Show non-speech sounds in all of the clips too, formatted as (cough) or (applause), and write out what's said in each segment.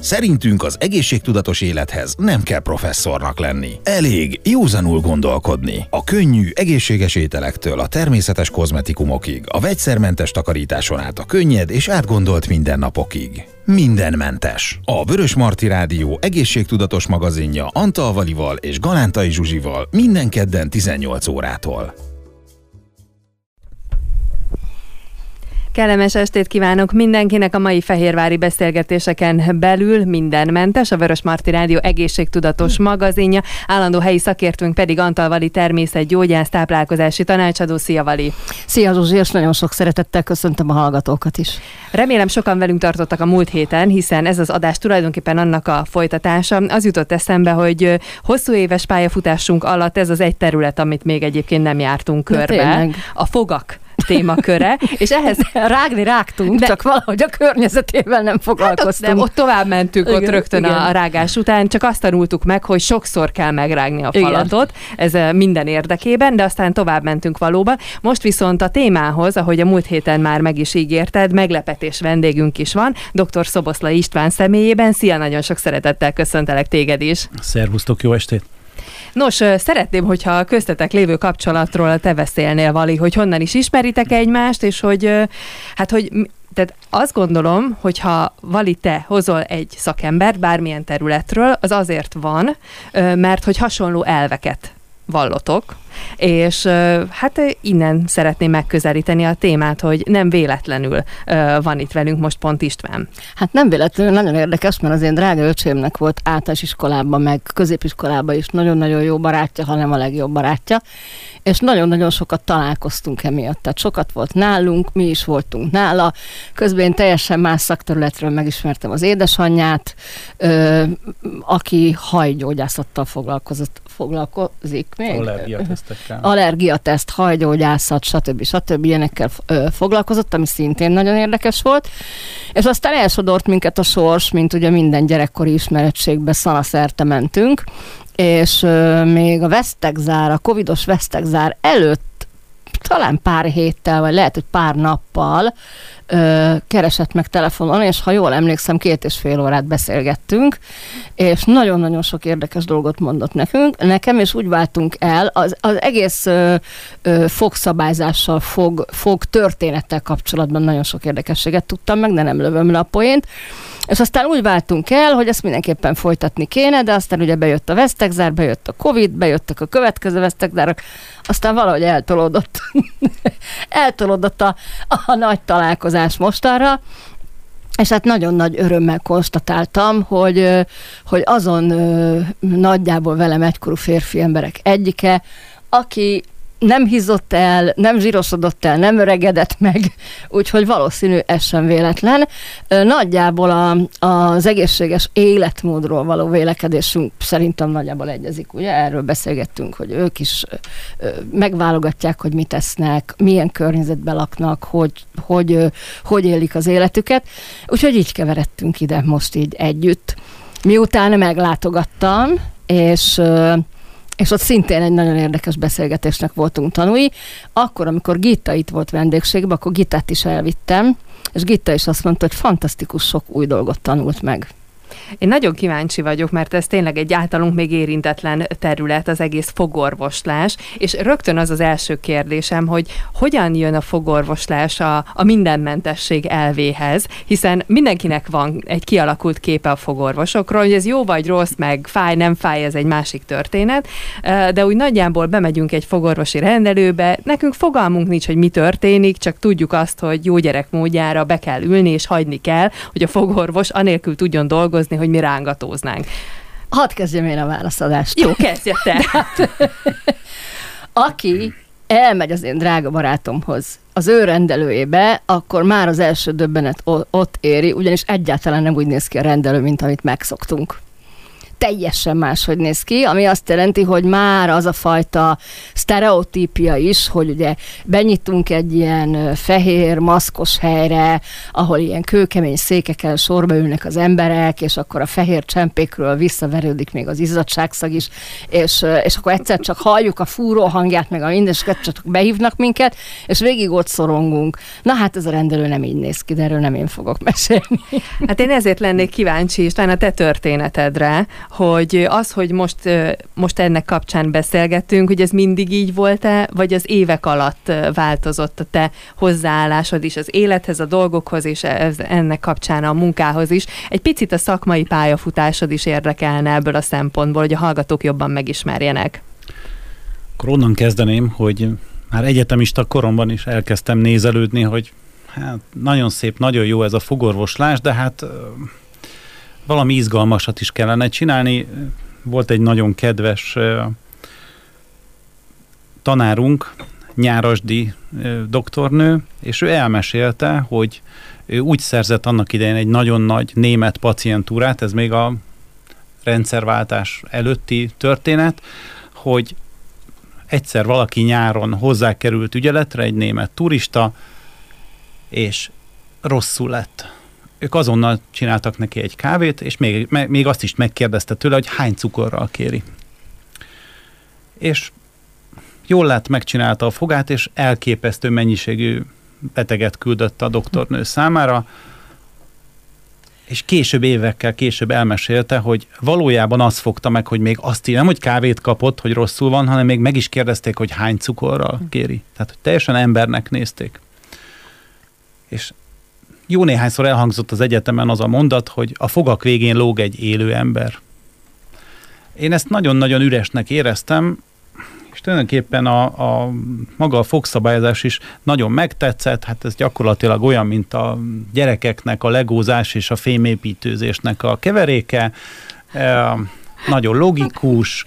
Szerintünk az egészségtudatos élethez nem kell professzornak lenni. Elég józanul gondolkodni. A könnyű, egészséges ételektől a természetes kozmetikumokig, a vegyszermentes takarításon át a könnyed és átgondolt mindennapokig. Mindenmentes. A Vörös Marti Rádió egészségtudatos magazinja Antal és Galántai Zsuzsival minden kedden 18 órától. Kellemes estét kívánok mindenkinek a mai fehérvári beszélgetéseken belül mindenmentes, a Vörös Marti Rádió egészségtudatos magazinja, állandó helyi szakértőnk pedig Antal Vali természetgyógyász, táplálkozási tanácsadó. Szia Vali! Szia Zsuzsi, és nagyon sok szeretettel köszöntöm a hallgatókat is. Remélem sokan velünk tartottak a múlt héten, hiszen ez az adás tulajdonképpen annak a folytatása. Az jutott eszembe, hogy hosszú éves pályafutásunk alatt ez az egy terület, amit még egyébként nem jártunk körbe. A fogak témaköre, és ehhez rágni rágtunk, de, csak valahogy a környezetével nem foglalkoztunk. Hát ott, nem, ott tovább mentünk igen, ott rögtön igen. a rágás után, csak azt tanultuk meg, hogy sokszor kell megrágni a falatot, igen. ez minden érdekében, de aztán tovább mentünk valóban. Most viszont a témához, ahogy a múlt héten már meg is ígérted, meglepetés vendégünk is van, dr. Szoboszla István személyében. Szia, nagyon sok szeretettel köszöntelek téged is. Szervusztok, jó estét! Nos, szeretném, hogyha a köztetek lévő kapcsolatról te beszélnél, Vali, hogy honnan is ismeritek egymást, és hogy hát, hogy tehát azt gondolom, hogyha Vali te hozol egy szakembert bármilyen területről, az azért van, mert hogy hasonló elveket vallotok, és hát innen szeretném megközelíteni a témát, hogy nem véletlenül van itt velünk most pont István. Hát nem véletlenül, nagyon érdekes, mert az én drága öcsémnek volt általános iskolában, meg középiskolában is nagyon-nagyon jó barátja, hanem a legjobb barátja, és nagyon-nagyon sokat találkoztunk emiatt. Tehát sokat volt nálunk, mi is voltunk nála. Közben én teljesen más szakterületről megismertem az édesanyját, ö, aki hajgyógyászattal foglalkozott, foglalkozik még. Allergiatesztekkel. Allergiateszt, hajgyógyászat, stb. stb. ilyenekkel ö, foglalkozott, ami szintén nagyon érdekes volt. És aztán elsodort minket a sors, mint ugye minden gyerekkori ismerettségbe szanaszerte mentünk, és még a vesztegzár, a covidos vesztegzár előtt talán pár héttel, vagy lehet, hogy pár nappal ö, keresett meg telefonon, és ha jól emlékszem, két és fél órát beszélgettünk, és nagyon-nagyon sok érdekes dolgot mondott nekünk, nekem, és úgy váltunk el, az, az egész ö, ö, fogszabályzással, fog, fog történettel kapcsolatban nagyon sok érdekességet tudtam meg, de nem lövöm le a poént, és aztán úgy váltunk el, hogy ezt mindenképpen folytatni kéne, de aztán ugye bejött a vesztegzár, bejött a Covid, bejöttek a következő vesztegzárak, aztán valahogy eltolódott, (laughs) eltolódott a, a nagy találkozás mostanra, és hát nagyon nagy örömmel konstatáltam, hogy, hogy azon nagyjából velem egykorú férfi emberek egyike, aki nem hízott el, nem zsírosodott el, nem öregedett meg, (laughs) úgyhogy valószínű ez sem véletlen. Nagyjából a, az egészséges életmódról való vélekedésünk szerintem nagyjából egyezik, ugye? Erről beszélgettünk, hogy ők is megválogatják, hogy mit esznek, milyen környezetben laknak, hogy, hogy, hogy élik az életüket. Úgyhogy így keveredtünk ide most így együtt. Miután meglátogattam, és és ott szintén egy nagyon érdekes beszélgetésnek voltunk tanúi. Akkor, amikor Gita itt volt vendégségben, akkor Gitát is elvittem, és Gita is azt mondta, hogy fantasztikus sok új dolgot tanult meg. Én nagyon kíváncsi vagyok, mert ez tényleg egy általunk még érintetlen terület, az egész fogorvoslás, és rögtön az az első kérdésem, hogy hogyan jön a fogorvoslás a, a mindenmentesség elvéhez, hiszen mindenkinek van egy kialakult képe a fogorvosokról, hogy ez jó vagy rossz, meg fáj, nem fáj, ez egy másik történet, de úgy nagyjából bemegyünk egy fogorvosi rendelőbe, nekünk fogalmunk nincs, hogy mi történik, csak tudjuk azt, hogy jó gyerek módjára be kell ülni, és hagyni kell, hogy a fogorvos anélkül tudjon dolgozni, hogy mi rángatóznánk. Hadd kezdjem én a válaszadást. Jó, kezdje te. (laughs) Aki elmegy az én drága barátomhoz, az ő rendelőjébe, akkor már az első döbbenet ott éri, ugyanis egyáltalán nem úgy néz ki a rendelő, mint amit megszoktunk. Teljesen máshogy néz ki, ami azt jelenti, hogy már az a fajta sztereotípia is, hogy ugye benyitunk egy ilyen fehér, maszkos helyre, ahol ilyen kőkemény székekkel sorba ülnek az emberek, és akkor a fehér csempékről visszaverődik még az izzadságszag is, és, és akkor egyszer csak halljuk a fúró hangját, meg a minden, és csak behívnak minket, és végig ott szorongunk. Na hát ez a rendelő nem így néz ki, de erről nem én fogok mesélni. Hát én ezért lennék kíváncsi is, a te történetedre, hogy az, hogy most, most ennek kapcsán beszélgettünk, hogy ez mindig így volt-e, vagy az évek alatt változott a te hozzáállásod is az élethez, a dolgokhoz, és ennek kapcsán a munkához is. Egy picit a szakmai pályafutásod is érdekelne ebből a szempontból, hogy a hallgatók jobban megismerjenek. Akkor onnan kezdeném, hogy már egyetemista koromban is elkezdtem nézelődni, hogy hát nagyon szép, nagyon jó ez a fogorvoslás, de hát valami izgalmasat is kellene csinálni. Volt egy nagyon kedves tanárunk, Nyárasdi doktornő, és ő elmesélte, hogy ő úgy szerzett annak idején egy nagyon nagy német pacientúrát, ez még a rendszerváltás előtti történet, hogy egyszer valaki nyáron hozzákerült ügyeletre, egy német turista, és rosszul lett. Ők azonnal csináltak neki egy kávét, és még, még azt is megkérdezte tőle, hogy hány cukorral kéri. És jól lett, megcsinálta a fogát, és elképesztő mennyiségű beteget küldött a doktornő számára, és később évekkel később elmesélte, hogy valójában az fogta meg, hogy még azt nem, hogy kávét kapott, hogy rosszul van, hanem még meg is kérdezték, hogy hány cukorral kéri. Tehát, hogy teljesen embernek nézték. És jó néhányszor elhangzott az egyetemen az a mondat, hogy a fogak végén lóg egy élő ember. Én ezt nagyon-nagyon üresnek éreztem, és tulajdonképpen a, a maga a fogszabályozás is nagyon megtetszett, hát ez gyakorlatilag olyan, mint a gyerekeknek a legózás és a fémépítőzésnek a keveréke, e, nagyon logikus,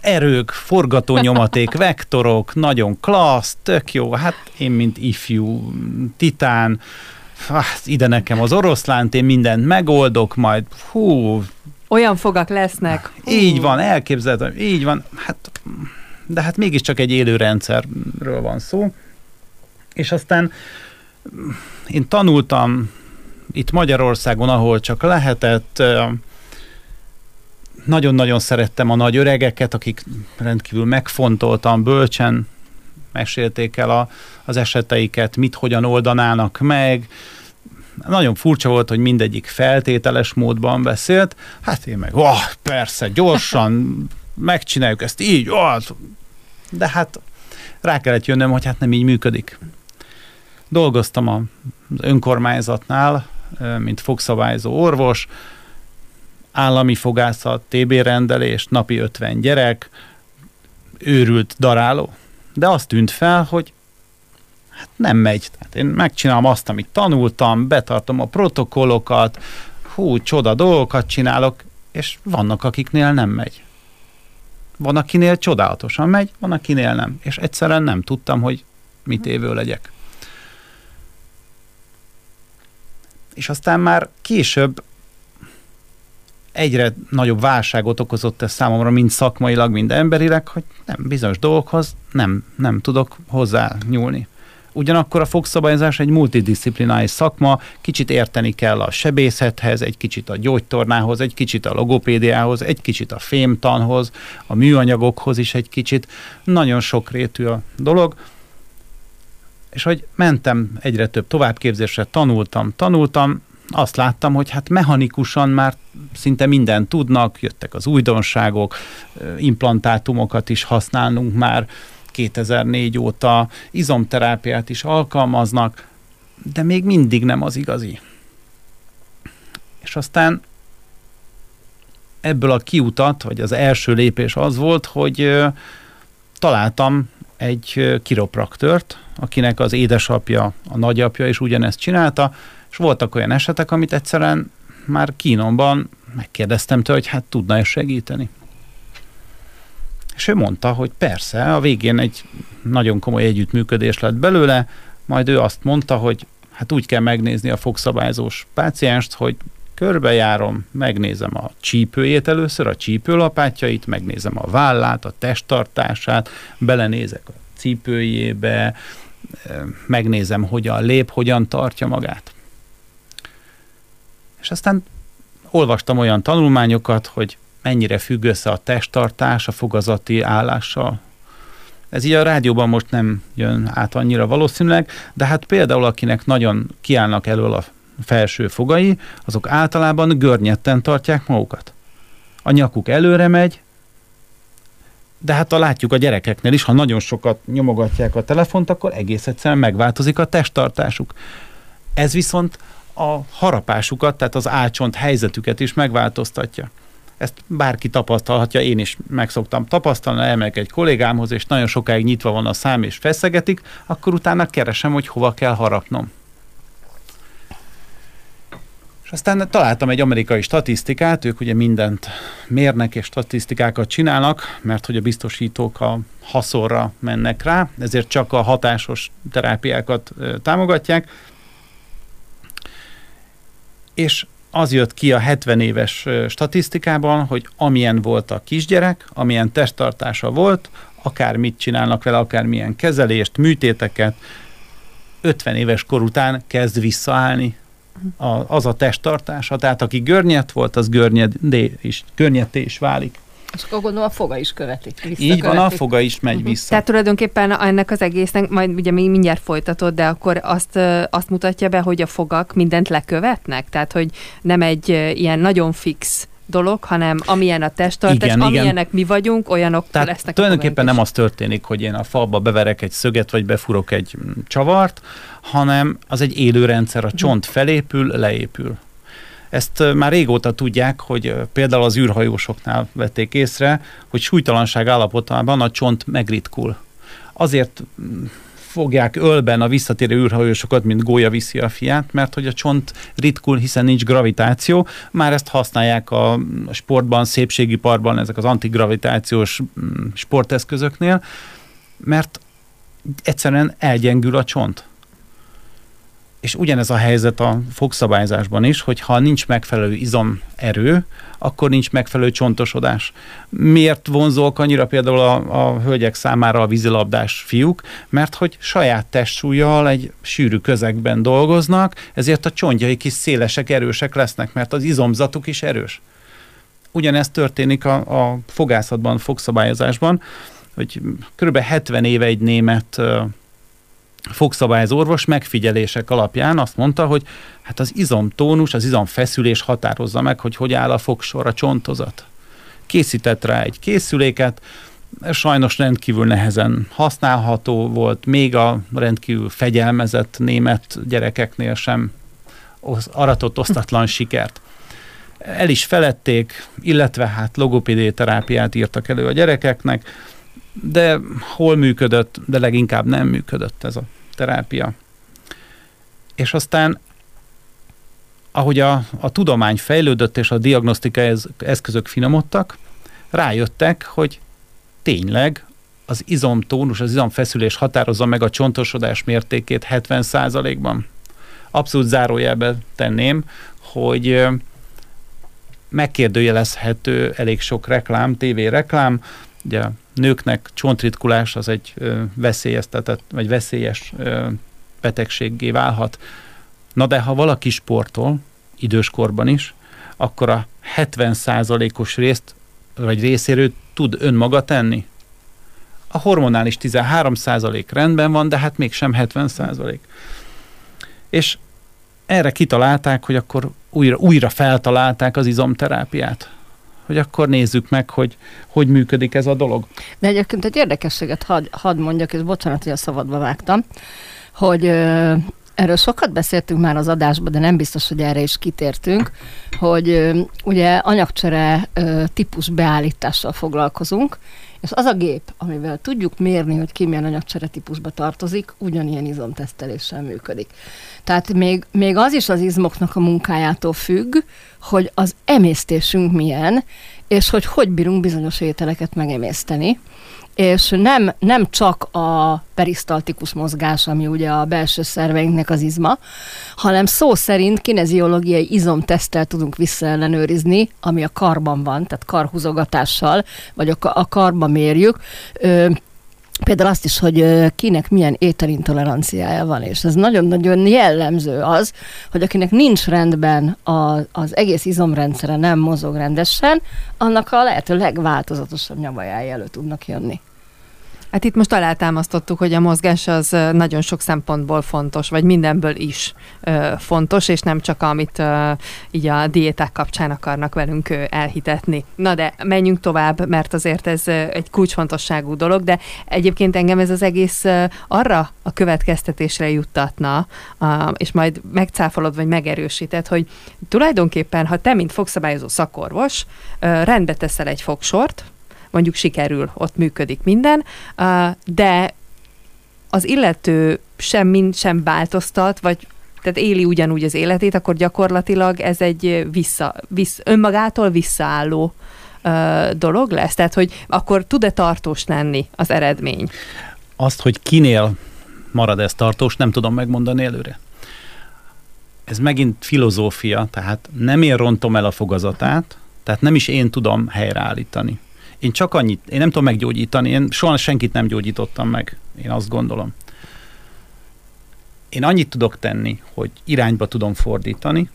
erők, forgatónyomaték, vektorok, nagyon klassz, tök jó, hát én, mint ifjú titán, hát ide nekem az oroszlánt, én mindent megoldok, majd hú, olyan fogak lesznek. Így van, elképzelhetem, így van. Hát, de hát mégiscsak egy élő rendszerről van szó. És aztán én tanultam itt Magyarországon, ahol csak lehetett, nagyon-nagyon szerettem a nagy öregeket, akik rendkívül megfontoltan, bölcsen mesélték el a, az eseteiket, mit hogyan oldanának meg, nagyon furcsa volt, hogy mindegyik feltételes módban beszélt, hát én meg, oh, persze, gyorsan (laughs) megcsináljuk ezt így, oh, de hát rá kellett jönnöm, hogy hát nem így működik. Dolgoztam az önkormányzatnál, mint fogszabályzó orvos, állami fogászat, TB rendelés, napi 50 gyerek, őrült daráló. De azt tűnt fel, hogy hát nem megy. Tehát én megcsinálom azt, amit tanultam, betartom a protokollokat, hú, csoda dolgokat csinálok, és vannak, akiknél nem megy. Van, akinél csodálatosan megy, van, akinél nem. És egyszerűen nem tudtam, hogy mit évő legyek. És aztán már később egyre nagyobb válságot okozott ez számomra, mind szakmailag, mind emberileg, hogy nem bizonyos dolgokhoz nem, nem tudok hozzá nyúlni. Ugyanakkor a fogszabályozás egy multidisziplinális szakma, kicsit érteni kell a sebészethez, egy kicsit a gyógytornához, egy kicsit a logopédiához, egy kicsit a fémtanhoz, a műanyagokhoz is egy kicsit. Nagyon sokrétű a dolog. És hogy mentem egyre több továbbképzésre, tanultam, tanultam, azt láttam, hogy hát mechanikusan már szinte mindent tudnak, jöttek az újdonságok, implantátumokat is használnunk már, 2004 óta izomterápiát is alkalmaznak, de még mindig nem az igazi. És aztán ebből a kiutat, vagy az első lépés az volt, hogy találtam egy kiropraktört, akinek az édesapja, a nagyapja is ugyanezt csinálta, és voltak olyan esetek, amit egyszerűen már kínomban megkérdeztem tőle, hogy hát tudna-e segíteni. És ő mondta, hogy persze, a végén egy nagyon komoly együttműködés lett belőle, majd ő azt mondta, hogy hát úgy kell megnézni a fogszabályzós pácienst, hogy körbejárom, megnézem a csípőjét először, a csípőlapátjait, megnézem a vállát, a testtartását, belenézek a cipőjébe, megnézem, hogyan lép, hogyan tartja magát. És aztán olvastam olyan tanulmányokat, hogy mennyire függ össze a testtartás a fogazati állással. Ez így a rádióban most nem jön át annyira valószínűleg, de hát például akinek nagyon kiállnak elől a felső fogai, azok általában görnyetten tartják magukat. A nyakuk előre megy, de hát a látjuk a gyerekeknél is, ha nagyon sokat nyomogatják a telefont, akkor egész egyszerűen megváltozik a testtartásuk. Ez viszont a harapásukat, tehát az álcsont helyzetüket is megváltoztatja. Ezt bárki tapasztalhatja, én is meg szoktam tapasztalni, elmegyek egy kollégámhoz, és nagyon sokáig nyitva van a szám, és feszegetik, akkor utána keresem, hogy hova kell harapnom. És aztán találtam egy amerikai statisztikát, ők ugye mindent mérnek és statisztikákat csinálnak, mert hogy a biztosítók a haszorra mennek rá, ezért csak a hatásos terápiákat támogatják. És az jött ki a 70 éves statisztikában, hogy amilyen volt a kisgyerek, amilyen testtartása volt, akár mit csinálnak vele, akár milyen kezelést, műtéteket, 50 éves kor után kezd visszaállni az a testtartása. Tehát aki görnyet volt, az görnyedé is, görnyedé is válik. És akkor gondolom a foga is követi. Így van, a foga is megy uh-huh. vissza. Tehát tulajdonképpen ennek az egésznek, majd ugye mi mindjárt folytatod, de akkor azt, azt mutatja be, hogy a fogak mindent lekövetnek? Tehát, hogy nem egy ilyen nagyon fix dolog, hanem amilyen a testtartás, igen, amilyenek igen. mi vagyunk, olyanok Tehát lesznek tulajdonképpen nem az történik, hogy én a falba beverek egy szöget, vagy befurok egy mm, csavart, hanem az egy élő rendszer, a mhm. csont felépül, leépül. Ezt már régóta tudják, hogy például az űrhajósoknál vették észre, hogy súlytalanság állapotában a csont megritkul. Azért mm, fogják ölben a visszatérő űrhajósokat, mint gólya viszi a fiát, mert hogy a csont ritkul, hiszen nincs gravitáció. Már ezt használják a sportban, szépségiparban, ezek az antigravitációs mm, sporteszközöknél, mert egyszerűen elgyengül a csont. És ugyanez a helyzet a fogszabályzásban is, hogy ha nincs megfelelő izomerő, akkor nincs megfelelő csontosodás. Miért vonzók annyira például a, a hölgyek számára a vízilabdás fiúk? Mert hogy saját testsúlyjal egy sűrű közegben dolgoznak, ezért a csontjaik is szélesek, erősek lesznek, mert az izomzatuk is erős. Ugyanezt történik a, a fogászatban, fogszabályozásban, hogy kb. 70 éve egy német fogszabályozó orvos megfigyelések alapján azt mondta, hogy hát az izomtónus, az izomfeszülés határozza meg, hogy hogy áll a fogsor, a csontozat. Készített rá egy készüléket, sajnos rendkívül nehezen használható volt, még a rendkívül fegyelmezett német gyerekeknél sem aratott osztatlan (laughs) sikert. El is felették, illetve hát logopédiai terápiát írtak elő a gyerekeknek, de hol működött, de leginkább nem működött ez a terápia. És aztán ahogy a, a tudomány fejlődött és a diagnosztikai eszközök finomodtak, rájöttek, hogy tényleg az izomtónus, az izomfeszülés határozza meg a csontosodás mértékét 70%-ban. Abszolút zárójelbe tenném, hogy megkérdőjelezhető elég sok reklám, TV reklám, ugye nőknek csontritkulás az egy veszélyeztetett, vagy veszélyes betegséggé válhat. Na de ha valaki sportol, időskorban is, akkor a 70%-os részt, vagy részéről tud önmaga tenni. A hormonális 13% rendben van, de hát mégsem 70%. És erre kitalálták, hogy akkor újra, újra feltalálták az izomterápiát hogy akkor nézzük meg, hogy hogy működik ez a dolog. De egyébként egy érdekességet hadd had mondjak, és bocsánat, hogy a szabadba vágtam, hogy erről sokat beszéltünk már az adásban, de nem biztos, hogy erre is kitértünk, hogy ugye anyagcsere típus beállítással foglalkozunk, és az a gép, amivel tudjuk mérni, hogy ki milyen anyagcsere típusba tartozik, ugyanilyen izomteszteléssel működik. Tehát még, még az is az izmoknak a munkájától függ, hogy az emésztésünk milyen, és hogy hogy bírunk bizonyos ételeket megemészteni. És nem, nem csak a perisztaltikus mozgás, ami ugye a belső szerveinknek az izma, hanem szó szerint kineziológiai izomtesztel tudunk visszaellenőrizni, ami a karban van, tehát karhúzogatással, vagy a, a karba mérjük, Például azt is, hogy kinek milyen ételintoleranciája van, és ez nagyon-nagyon jellemző az, hogy akinek nincs rendben a, az egész izomrendszere, nem mozog rendesen, annak a lehető legváltozatosabb nyavajái elő tudnak jönni. Hát itt most alátámasztottuk, hogy a mozgás az nagyon sok szempontból fontos, vagy mindenből is ö, fontos, és nem csak amit ö, így a diéták kapcsán akarnak velünk ö, elhitetni. Na de menjünk tovább, mert azért ez ö, egy kulcsfontosságú dolog, de egyébként engem ez az egész ö, arra a következtetésre juttatna, ö, és majd megcáfolod, vagy megerősíted, hogy tulajdonképpen, ha te, mint fogszabályozó szakorvos, ö, rendbe teszel egy fogsort, mondjuk sikerül, ott működik minden, de az illető sem, sem változtat, vagy tehát éli ugyanúgy az életét, akkor gyakorlatilag ez egy vissza, vissza, önmagától visszaálló dolog lesz? Tehát, hogy akkor tud-e tartós lenni az eredmény? Azt, hogy kinél marad ez tartós, nem tudom megmondani előre. Ez megint filozófia, tehát nem én rontom el a fogazatát, tehát nem is én tudom helyreállítani. Én csak annyit, én nem tudom meggyógyítani, én soha senkit nem gyógyítottam meg, én azt gondolom. Én annyit tudok tenni, hogy irányba tudom fordítani,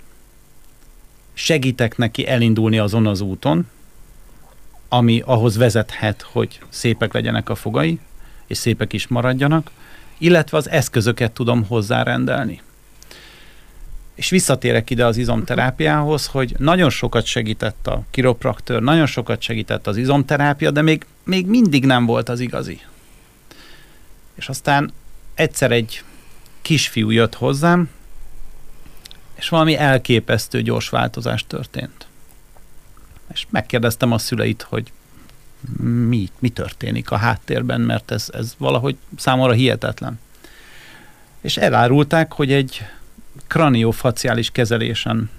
segítek neki elindulni azon az úton, ami ahhoz vezethet, hogy szépek legyenek a fogai, és szépek is maradjanak, illetve az eszközöket tudom hozzárendelni. És visszatérek ide az izomterápiához, hogy nagyon sokat segített a kiropraktőr, nagyon sokat segített az izomterápia, de még, még mindig nem volt az igazi. És aztán egyszer egy kisfiú jött hozzám, és valami elképesztő gyors változás történt. És megkérdeztem a szüleit, hogy mi, mi történik a háttérben, mert ez, ez valahogy számomra hihetetlen. És elárulták, hogy egy kraniofaciális kezelésen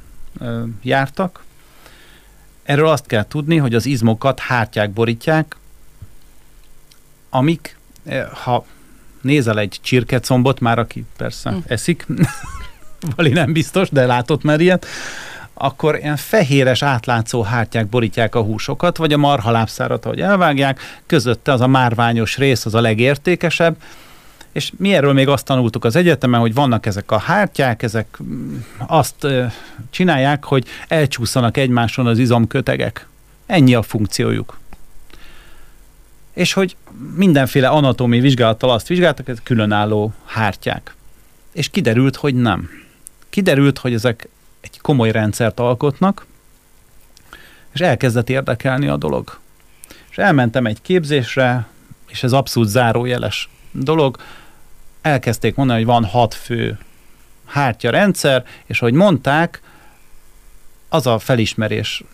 ö, jártak. Erről azt kell tudni, hogy az izmokat hártyák borítják, amik, ha nézel egy csirkecombot, már aki persze hm. eszik, (laughs) Vali nem biztos, de látott már ilyet, akkor ilyen fehéres átlátszó hártyák borítják a húsokat, vagy a marhalábszárat, ahogy elvágják, közötte az a márványos rész, az a legértékesebb, és mi erről még azt tanultuk az egyetemen, hogy vannak ezek a hártyák, ezek mm, azt csinálják, hogy elcsúszanak egymáson az izomkötegek. Ennyi a funkciójuk. És hogy mindenféle anatómiai vizsgálattal azt vizsgáltak, ez különálló hártyák. És kiderült, hogy nem. Kiderült, hogy ezek egy komoly rendszert alkotnak, és elkezdett érdekelni a dolog. És elmentem egy képzésre, és ez abszolút zárójeles dolog, elkezdték mondani, hogy van hat fő hártya rendszer, és hogy mondták, az a felismerés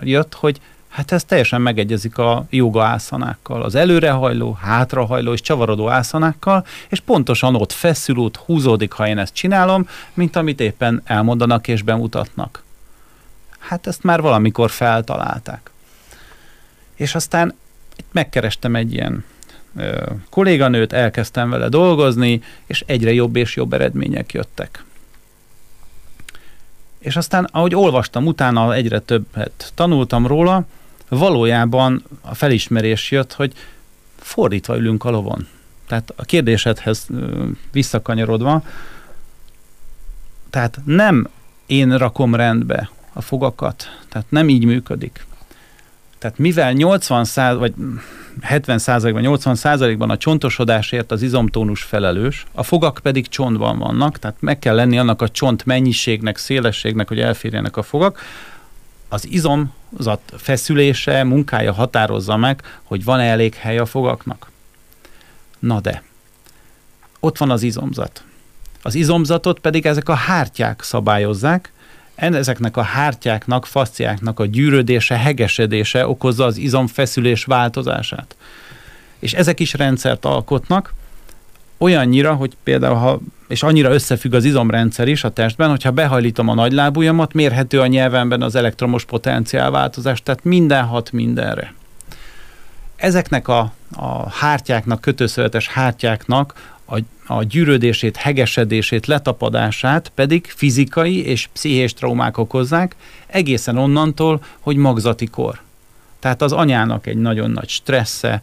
jött, hogy hát ez teljesen megegyezik a joga ászanákkal, az előrehajló, hátrahajló és csavarodó ászanákkal, és pontosan ott feszül, ott húzódik, ha én ezt csinálom, mint amit éppen elmondanak és bemutatnak. Hát ezt már valamikor feltalálták. És aztán megkerestem egy ilyen kolléganőt, elkezdtem vele dolgozni, és egyre jobb és jobb eredmények jöttek. És aztán, ahogy olvastam utána, egyre többet tanultam róla, valójában a felismerés jött, hogy fordítva ülünk a lovon. Tehát a kérdésedhez visszakanyarodva, tehát nem én rakom rendbe a fogakat, tehát nem így működik. Tehát mivel 80 száz, vagy 70%-ban, 80%-ban a csontosodásért az izomtónus felelős, a fogak pedig csontban vannak, tehát meg kell lenni annak a csont mennyiségnek, szélességnek, hogy elférjenek a fogak. Az izomzat feszülése, munkája határozza meg, hogy van-e elég hely a fogaknak. Na de, ott van az izomzat. Az izomzatot pedig ezek a hártyák szabályozzák, ezeknek a hártyáknak, fasciáknak a gyűrödése, hegesedése okozza az izomfeszülés változását. És ezek is rendszert alkotnak, olyannyira, hogy például, ha, és annyira összefügg az izomrendszer is a testben, hogyha behajlítom a nagylábújamat, mérhető a nyelvemben az elektromos potenciál változás, tehát minden hat mindenre. Ezeknek a, a hártyáknak, kötőszövetes hártyáknak a, a gyűrődését, hegesedését, letapadását pedig fizikai és pszichés traumák okozzák, egészen onnantól, hogy magzati kor. Tehát az anyának egy nagyon nagy stressze,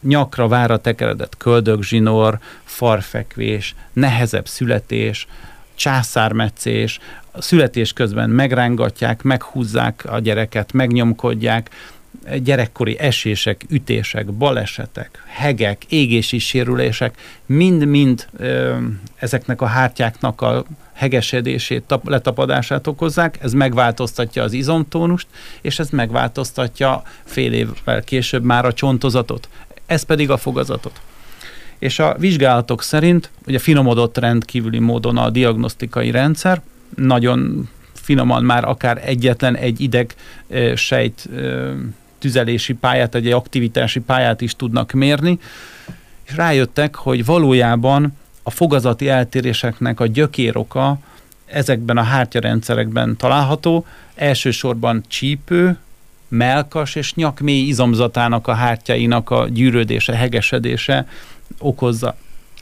nyakra vára tekeredett köldögzsinór, farfekvés, nehezebb születés, császármetszés, a születés közben megrángatják, meghúzzák a gyereket, megnyomkodják, gyerekkori esések, ütések, balesetek, hegek, égési sérülések, mind-mind ezeknek a hártyáknak a hegesedését, tap, letapadását okozzák, ez megváltoztatja az izomtónust, és ez megváltoztatja fél évvel később már a csontozatot, ez pedig a fogazatot. És a vizsgálatok szerint, ugye finomodott rendkívüli módon a diagnosztikai rendszer, nagyon finoman már akár egyetlen egy ideg sejt tüzelési pályát, egy aktivitási pályát is tudnak mérni, és rájöttek, hogy valójában a fogazati eltéréseknek a gyökéroka ezekben a hártyarendszerekben található, elsősorban csípő, melkas és nyakmély izomzatának a hártyainak a gyűrődése, hegesedése okozza.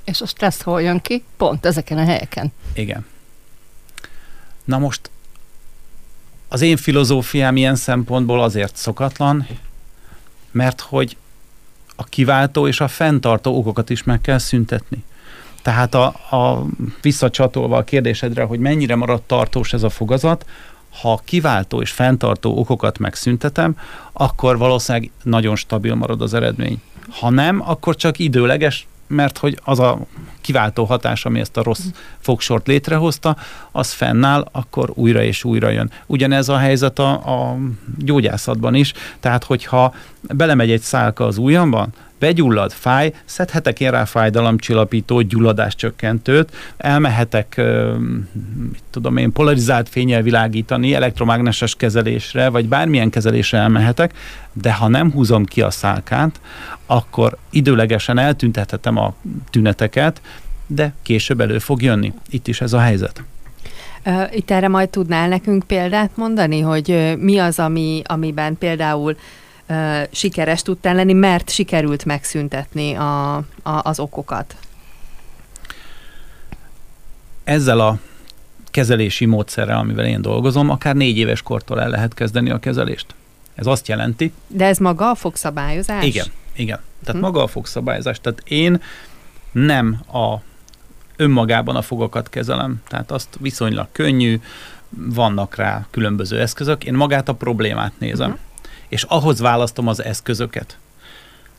És a stressz hol jön ki? Pont ezeken a helyeken. Igen. Na most az én filozófiám ilyen szempontból azért szokatlan, mert hogy a kiváltó és a fenntartó okokat is meg kell szüntetni. Tehát a, a visszacsatolva a kérdésedre, hogy mennyire maradt tartós ez a fogazat, ha kiváltó és fenntartó okokat megszüntetem, akkor valószínűleg nagyon stabil marad az eredmény. Ha nem, akkor csak időleges, mert hogy az a kiváltó hatás, ami ezt a rossz fogsort létrehozta, az fennáll, akkor újra és újra jön. Ugyanez a helyzet a, a gyógyászatban is, tehát hogyha belemegy egy szálka az ujjamban, begyullad, fáj, szedhetek én rá fájdalomcsillapítót, gyulladáscsökkentőt, elmehetek, mit tudom én, polarizált fényel világítani, elektromágneses kezelésre, vagy bármilyen kezelésre elmehetek, de ha nem húzom ki a szálkát, akkor időlegesen eltüntethetem a tüneteket, de később elő fog jönni. Itt is ez a helyzet. Itt erre majd tudnál nekünk példát mondani, hogy mi az, ami, amiben például sikeres tudtál lenni, mert sikerült megszüntetni a, a, az okokat? Ezzel a kezelési módszerrel, amivel én dolgozom, akár négy éves kortól el lehet kezdeni a kezelést. Ez azt jelenti... De ez maga a fogszabályozás? Igen, igen. Tehát hm. maga a fogszabályozás. Tehát én nem a önmagában a fogakat kezelem, tehát azt viszonylag könnyű, vannak rá különböző eszközök, én magát a problémát nézem. Uh-huh és ahhoz választom az eszközöket.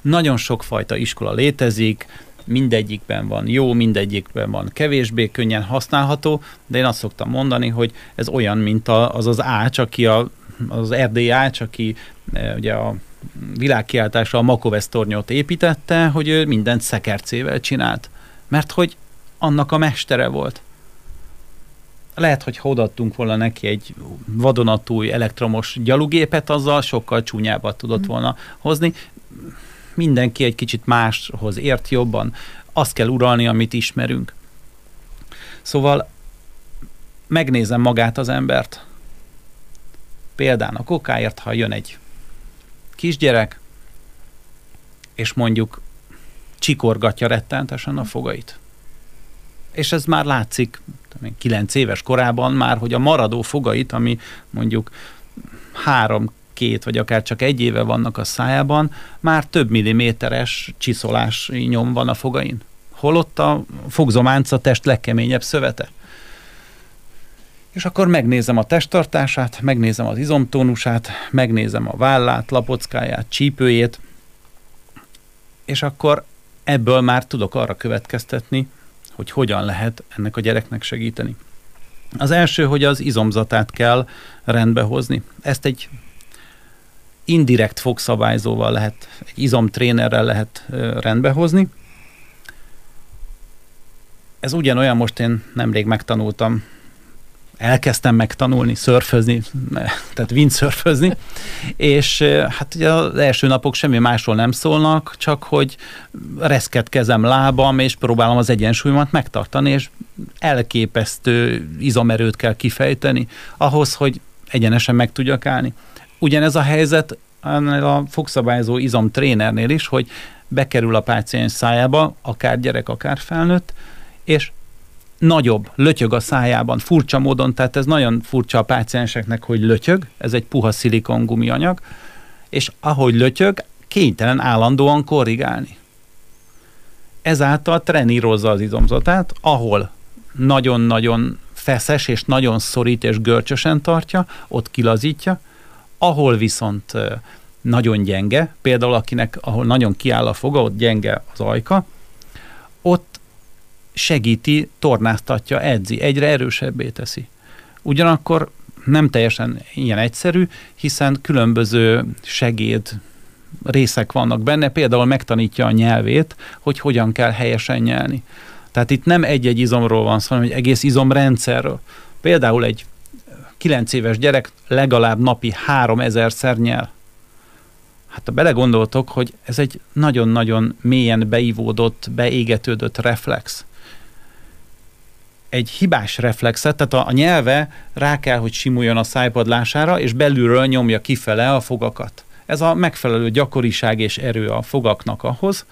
Nagyon sokfajta iskola létezik, mindegyikben van jó, mindegyikben van kevésbé könnyen használható, de én azt szoktam mondani, hogy ez olyan, mint az az ács, aki a, az erdély ács, aki e, ugye a világkiáltásra a Makovesz tornyot építette, hogy ő mindent szekercével csinált. Mert hogy annak a mestere volt lehet, hogy ha odaadtunk volna neki egy vadonatúj elektromos gyalugépet, azzal sokkal csúnyábbat tudott mhm. volna hozni. Mindenki egy kicsit máshoz ért jobban. Azt kell uralni, amit ismerünk. Szóval megnézem magát az embert. Például a kokáért, ha jön egy kisgyerek, és mondjuk csikorgatja rettentesen a fogait és ez már látszik 9 éves korában már, hogy a maradó fogait, ami mondjuk három, két vagy akár csak egy éve vannak a szájában, már több milliméteres csiszolás nyom van a fogain. Holott a fogzománca test legkeményebb szövete. És akkor megnézem a testtartását, megnézem az izomtónusát, megnézem a vállát, lapockáját, csípőjét, és akkor ebből már tudok arra következtetni, hogy hogyan lehet ennek a gyereknek segíteni. Az első, hogy az izomzatát kell rendbe hozni. Ezt egy indirekt fogszabályzóval lehet, egy izomtrénerrel lehet rendbe hozni. Ez ugyanolyan, most én nemrég megtanultam elkezdtem megtanulni szörfözni, (laughs) tehát windsurfözni, és hát ugye az első napok semmi másról nem szólnak, csak hogy reszket kezem lábam, és próbálom az egyensúlyomat megtartani, és elképesztő izomerőt kell kifejteni ahhoz, hogy egyenesen meg tudjak állni. Ugyanez a helyzet a fogszabályozó izom trénernél is, hogy bekerül a páciens szájába, akár gyerek, akár felnőtt, és nagyobb, lötyög a szájában, furcsa módon, tehát ez nagyon furcsa a pácienseknek, hogy lötyög, ez egy puha szilikon gumianyag, és ahogy lötyög, kénytelen állandóan korrigálni. Ezáltal trenírozza az izomzatát, ahol nagyon-nagyon feszes és nagyon szorít és görcsösen tartja, ott kilazítja, ahol viszont nagyon gyenge, például akinek, ahol nagyon kiáll a foga, ott gyenge az ajka, segíti, tornáztatja, edzi, egyre erősebbé teszi. Ugyanakkor nem teljesen ilyen egyszerű, hiszen különböző segéd részek vannak benne, például megtanítja a nyelvét, hogy hogyan kell helyesen nyelni. Tehát itt nem egy-egy izomról van szó, hanem egy egész izomrendszerről. Például egy 9 éves gyerek legalább napi 3000-szer nyel. Hát ha belegondoltok, hogy ez egy nagyon-nagyon mélyen beivódott, beégetődött reflex. Egy hibás reflexet, tehát a, a nyelve rá kell, hogy simuljon a szájpadlására, és belülről nyomja kifele a fogakat. Ez a megfelelő gyakoriság és erő a fogaknak ahhoz,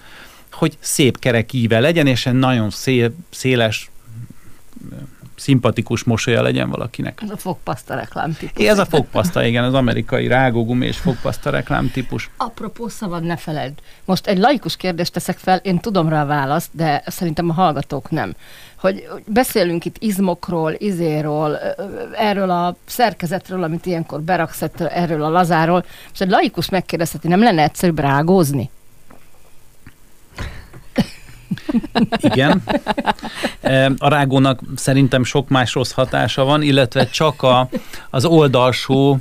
hogy szép kerek íve legyen, és egy nagyon szél, széles szimpatikus mosolya legyen valakinek. Ez a fogpaszta reklám típus. Ez a fogpaszta, igen, az amerikai rágógumi és fogpaszta reklám típus. Apropó szabad, ne feled. Most egy laikus kérdést teszek fel, én tudom rá a választ, de szerintem a hallgatók nem. Hogy beszélünk itt izmokról, izéről, erről a szerkezetről, amit ilyenkor beraksz, erről a lazáról, és egy laikus megkérdezheti, nem lenne egyszerűbb rágózni? Igen. A rágónak szerintem sok más rossz hatása van, illetve csak a, az oldalsó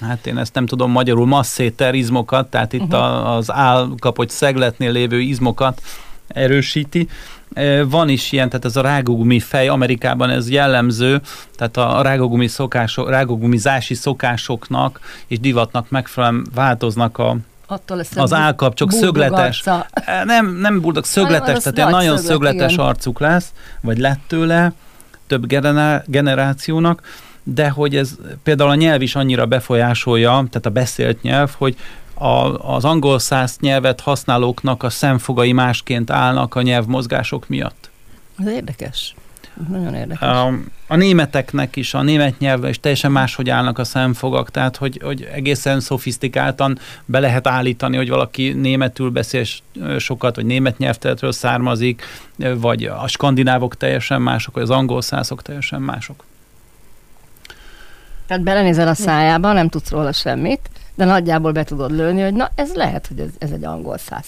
hát én ezt nem tudom magyarul, masszéter izmokat, tehát itt uh-huh. az állkapocs szegletnél lévő izmokat erősíti. Van is ilyen, tehát ez a rágógumi fej, Amerikában ez jellemző, tehát a rágógumi szokások, rágógumizási szokásoknak és divatnak megfelelően változnak a, attól lesz az állkapcsok szögletes. Arca. Nem, nem buldog, szögletes, tehát ilyen nagyon szöglet, szögletes igen. arcuk lesz, vagy lett tőle több generációnak, de hogy ez például a nyelv is annyira befolyásolja, tehát a beszélt nyelv, hogy a, az angol száz nyelvet használóknak a szemfogai másként állnak a nyelvmozgások miatt. Ez érdekes. Nagyon érdekes. A, a németeknek is, a német nyelvben is teljesen máshogy állnak a szemfogak, tehát hogy, hogy egészen szofisztikáltan be lehet állítani, hogy valaki németül beszél sokat, vagy német nyelvteletről származik, vagy a skandinávok teljesen mások, vagy az angol szászok teljesen mások. Tehát belenézel a szájába, nem tudsz róla semmit, de nagyjából be tudod lőni, hogy na ez lehet, hogy ez, ez egy angol száz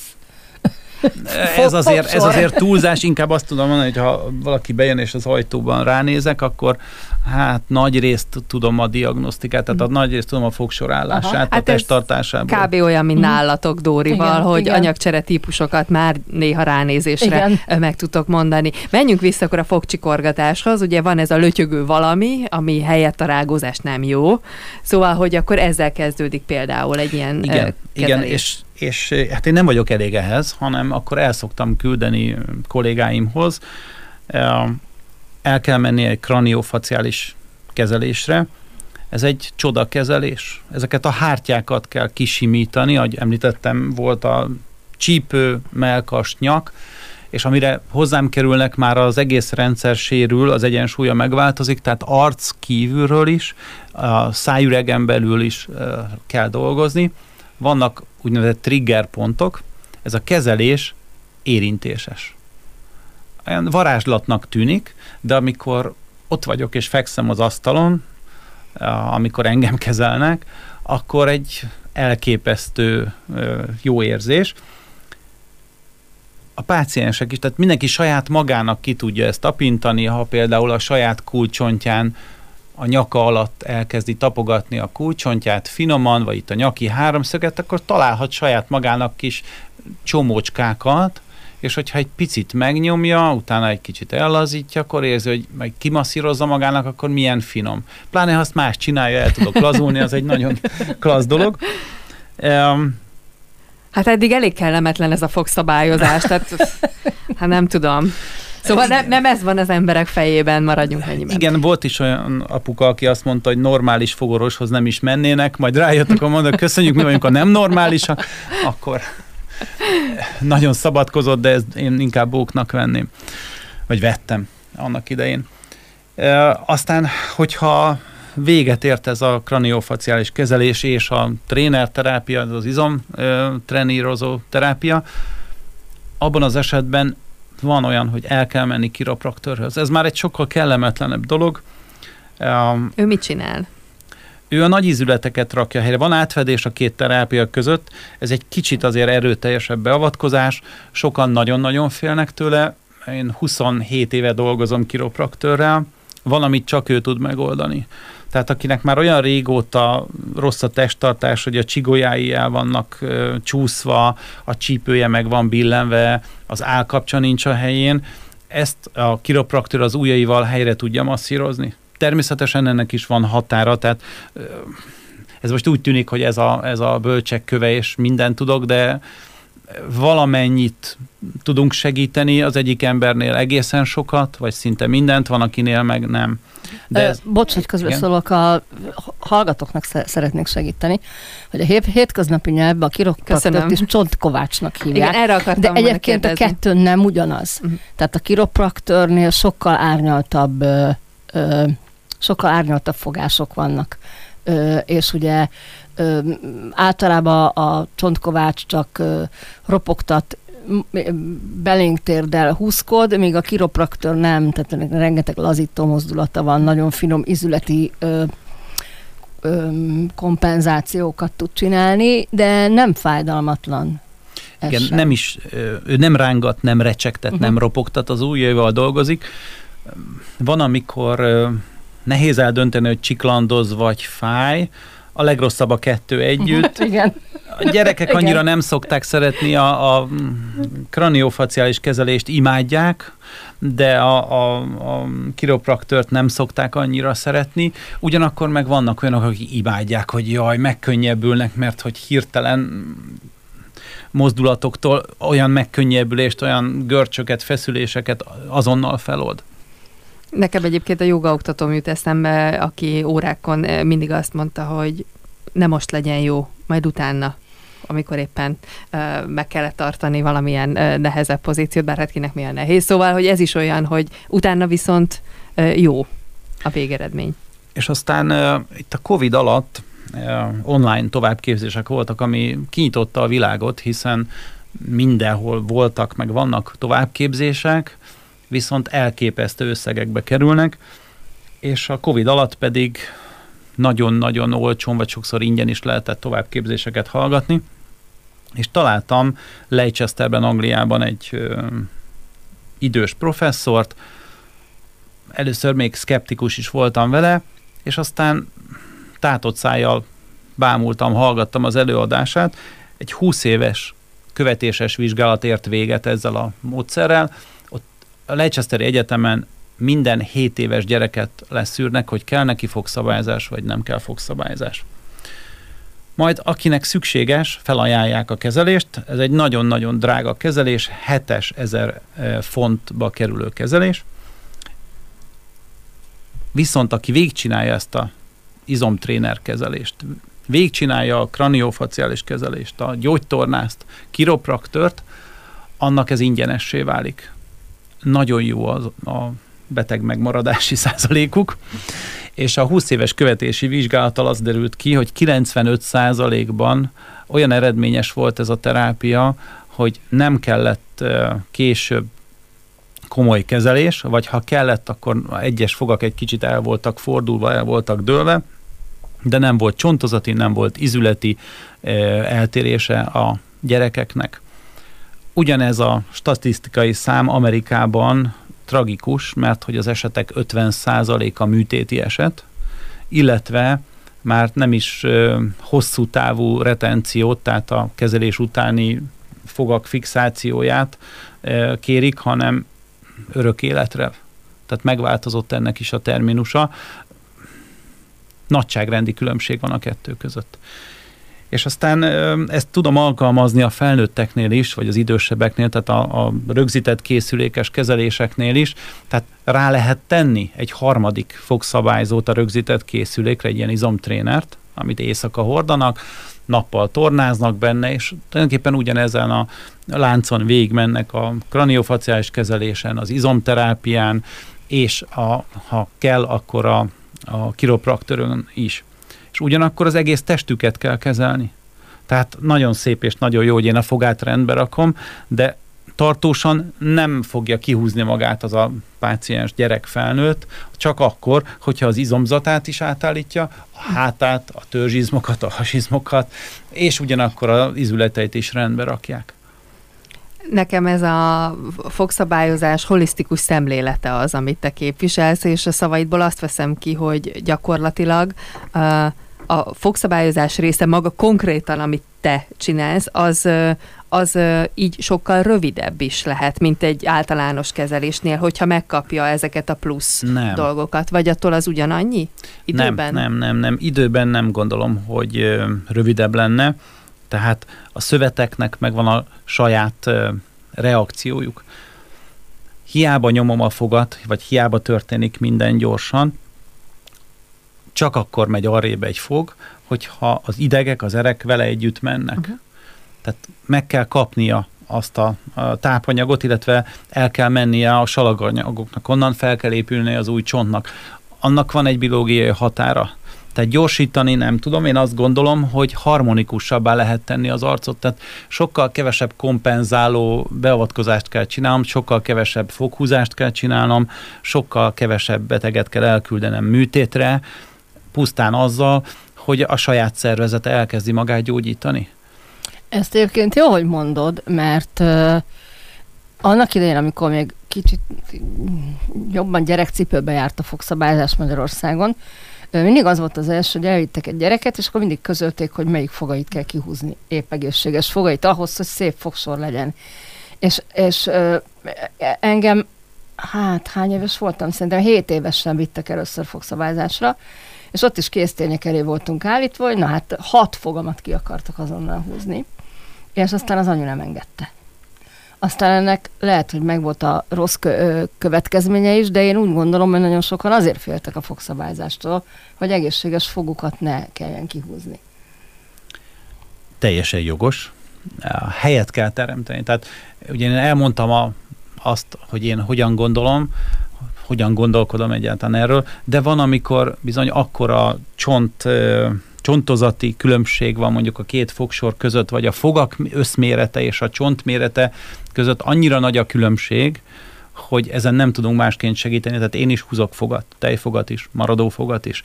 ez azért, ez azért túlzás, inkább azt tudom mondani, hogy ha valaki bejön és az ajtóban ránézek, akkor hát nagy részt tudom a diagnosztikát, tehát a nagy részt tudom a fogsor állását, Aha. a hát testtartásából. Kb. olyan, mint mm. nálatok Dórival, igen, hogy igen. anyagcsere típusokat már néha ránézésre igen. meg tudtok mondani. Menjünk vissza akkor a fogcsikorgatáshoz, ugye van ez a lötyögő valami, ami helyett a rágózás nem jó, szóval, hogy akkor ezzel kezdődik például egy ilyen Igen, igen és és hát én nem vagyok elég ehhez, hanem akkor el szoktam küldeni kollégáimhoz, el kell menni egy kraniofaciális kezelésre, ez egy csoda kezelés. Ezeket a hártyákat kell kisimítani, ahogy említettem, volt a csípő, melkas, nyak, és amire hozzám kerülnek, már az egész rendszer sérül, az egyensúlya megváltozik, tehát arc kívülről is, a szájüregen belül is kell dolgozni. Vannak úgynevezett trigger pontok, ez a kezelés érintéses. Olyan varázslatnak tűnik, de amikor ott vagyok és fekszem az asztalon, amikor engem kezelnek, akkor egy elképesztő jó érzés. A páciensek is, tehát mindenki saját magának ki tudja ezt tapintani, ha például a saját kulcsontján a nyaka alatt elkezdi tapogatni a kulcsontját finoman, vagy itt a nyaki háromszöget, akkor találhat saját magának kis csomócskákat, és hogyha egy picit megnyomja, utána egy kicsit ellazítja, akkor érzi, hogy meg kimasszírozza magának, akkor milyen finom. Pláne, ha azt más csinálja, el tudok lazulni, az egy nagyon klassz dolog. Um, Hát eddig elég kellemetlen ez a fogszabályozás, tehát hát nem tudom. Szóval nem, nem ez van az emberek fejében, maradjunk ennyiben. Igen, volt is olyan apuka, aki azt mondta, hogy normális fogoroshoz nem is mennének, majd rájöttek, mondok, köszönjük, mi vagyunk a nem normálisak, akkor nagyon szabadkozott, de ezt én inkább bóknak venném, vagy vettem annak idején. E, aztán, hogyha véget ért ez a kraniofaciális kezelés és a trénerterápia, az izom e, trenírozó terápia, abban az esetben van olyan, hogy el kell menni kiropraktörhöz. Ez már egy sokkal kellemetlenebb dolog. Um, ő mit csinál? Ő a nagy ízületeket rakja helyre. Van átfedés a két terápia között, ez egy kicsit azért erőteljesebb beavatkozás, sokan nagyon-nagyon félnek tőle. Én 27 éve dolgozom kiropraktörrel, valamit csak ő tud megoldani. Tehát akinek már olyan régóta rossz a testtartás, hogy a csigolyái el vannak ö, csúszva, a csípője meg van billenve, az állkapcsa nincs a helyén, ezt a kiropraktor az ujjaival helyre tudja masszírozni. Természetesen ennek is van határa, tehát ö, ez most úgy tűnik, hogy ez a, ez a bölcsek köve, és mindent tudok, de valamennyit tudunk segíteni, az egyik embernél egészen sokat, vagy szinte mindent, van akinél meg nem. De ez, Bocs, hogy közbeszólok, a hallgatóknak szeretnék segíteni, hogy a hétköznapi nyelvben a kiropraktort is csontkovácsnak hívják. Igen, erre akartam De egyébként kérdezni. a kettő nem ugyanaz. Uh-huh. Tehát a kiropraktornél sokkal árnyaltabb, ö, ö, sokkal árnyaltabb fogások vannak. Ö, és ugye ö, általában a csontkovács csak ö, ropogtat belénk térdel húzkod, míg a kiropraktor nem, tehát rengeteg lazító mozdulata van, nagyon finom izületi ö, ö, kompenzációkat tud csinálni, de nem fájdalmatlan. Igen, sem. nem is, ő nem rángat, nem recsegtet, uh-huh. nem ropogtat, az ujjaival dolgozik. Van, amikor nehéz eldönteni, hogy csiklandoz vagy fáj, a legrosszabb a kettő együtt. (laughs) Igen. A gyerekek Igen. annyira nem szokták szeretni a, a kraniofaciális kezelést, imádják, de a, a, a kiropraktört nem szokták annyira szeretni. Ugyanakkor meg vannak olyanok, akik imádják, hogy jaj, megkönnyebbülnek, mert hogy hirtelen mozdulatoktól olyan megkönnyebbülést, olyan görcsöket, feszüléseket azonnal felold. Nekem egyébként a jogaoktatóm jut eszembe, aki órákon eh, mindig azt mondta, hogy ne most legyen jó, majd utána amikor éppen uh, meg kellett tartani valamilyen uh, nehezebb pozíciót, bár hát kinek milyen nehéz. Szóval, hogy ez is olyan, hogy utána viszont uh, jó a végeredmény. És aztán uh, itt a Covid alatt uh, online továbbképzések voltak, ami kinyitotta a világot, hiszen mindenhol voltak, meg vannak továbbképzések, viszont elképesztő összegekbe kerülnek, és a Covid alatt pedig nagyon-nagyon olcsón, vagy sokszor ingyen is lehetett továbbképzéseket hallgatni, és találtam Leicesterben, Angliában egy ö, idős professzort, először még szkeptikus is voltam vele, és aztán tátott szájjal bámultam, hallgattam az előadását, egy 20 éves követéses vizsgálat ért véget ezzel a módszerrel, a Leicesteri Egyetemen minden 7 éves gyereket leszűrnek, hogy kell neki fogszabályzás, vagy nem kell fogszabályzás. Majd akinek szükséges, felajánlják a kezelést. Ez egy nagyon-nagyon drága kezelés, 7 ezer e, fontba kerülő kezelés. Viszont aki végigcsinálja ezt a izomtréner kezelést, végigcsinálja a kraniofaciális kezelést, a gyógytornást, kiropraktört, annak ez ingyenessé válik nagyon jó az, a beteg megmaradási (laughs) százalékuk, és a 20 éves követési vizsgálattal az derült ki, hogy 95 százalékban olyan eredményes volt ez a terápia, hogy nem kellett később komoly kezelés, vagy ha kellett, akkor egyes fogak egy kicsit el voltak fordulva, el voltak dőlve, de nem volt csontozati, nem volt izületi eltérése a gyerekeknek. Ugyanez a statisztikai szám Amerikában tragikus, mert hogy az esetek 50%-a műtéti eset, illetve már nem is ö, hosszú távú retenciót, tehát a kezelés utáni fogak fixációját ö, kérik, hanem örök életre. Tehát megváltozott ennek is a terminusa. Nagyságrendi különbség van a kettő között. És aztán ezt tudom alkalmazni a felnőtteknél is, vagy az idősebbeknél, tehát a, a rögzített készülékes kezeléseknél is. Tehát rá lehet tenni egy harmadik fogszabályzót a rögzített készülékre, egy ilyen izomtrénert, amit éjszaka hordanak, nappal tornáznak benne, és tulajdonképpen ugyanezen a láncon végigmennek a kraniofaciális kezelésen, az izomterápián, és a, ha kell, akkor a, a kiropraktorön is. És ugyanakkor az egész testüket kell kezelni. Tehát nagyon szép és nagyon jó, hogy én a fogát rendbe rakom, de tartósan nem fogja kihúzni magát az a páciens gyerek felnőtt, csak akkor, hogyha az izomzatát is átállítja, a hátát, a törzsizmokat, a hasizmokat, és ugyanakkor az izületeit is rendbe rakják. Nekem ez a fogszabályozás holisztikus szemlélete az, amit te képviselsz, és a szavaidból azt veszem ki, hogy gyakorlatilag uh, a fogszabályozás része maga konkrétan, amit te csinálsz, az, az így sokkal rövidebb is lehet, mint egy általános kezelésnél, hogyha megkapja ezeket a plusz nem. dolgokat, vagy attól az ugyanannyi időben? Nem, nem, nem, nem. Időben nem gondolom, hogy rövidebb lenne, tehát a szöveteknek megvan a saját reakciójuk. Hiába nyomom a fogat, vagy hiába történik minden gyorsan, csak akkor megy arrébb egy fog, hogyha az idegek, az erek vele együtt mennek. Uh-huh. Tehát meg kell kapnia azt a, a tápanyagot, illetve el kell mennie a salaganyagoknak, onnan fel kell épülni az új csontnak. Annak van egy biológiai határa. Tehát gyorsítani nem tudom, én azt gondolom, hogy harmonikusabbá lehet tenni az arcot, tehát sokkal kevesebb kompenzáló beavatkozást kell csinálnom, sokkal kevesebb foghúzást kell csinálnom, sokkal kevesebb beteget kell elküldenem műtétre, pusztán azzal, hogy a saját szervezet elkezdi magát gyógyítani. Ezt egyébként jó, hogy mondod, mert uh, annak idején, amikor még kicsit jobban gyerekcipőbe járt a fogszabályzás Magyarországon, mindig az volt az első, hogy elvittek egy gyereket, és akkor mindig közölték, hogy melyik fogait kell kihúzni, épp egészséges fogait, ahhoz, hogy szép fogsor legyen. És, és ö, engem, hát hány éves voltam, szerintem 7 évesen vittek először fogszabályzásra, és ott is késztények elé voltunk állítva, hogy na hát hat fogamat ki akartak azonnal húzni, és aztán az anyu nem engedte. Aztán ennek lehet, hogy megvolt a rossz kö- következménye is, de én úgy gondolom, hogy nagyon sokan azért féltek a fogszabályzástól, hogy egészséges fogukat ne kelljen kihúzni. Teljesen jogos. A helyet kell teremteni. Tehát ugye én elmondtam a, azt, hogy én hogyan gondolom, hogyan gondolkodom egyáltalán erről, de van, amikor bizony akkora csont csontozati különbség van mondjuk a két fogsor között, vagy a fogak összmérete és a csontmérete között annyira nagy a különbség, hogy ezen nem tudunk másként segíteni, tehát én is húzok fogat, tejfogat is, maradó fogat is.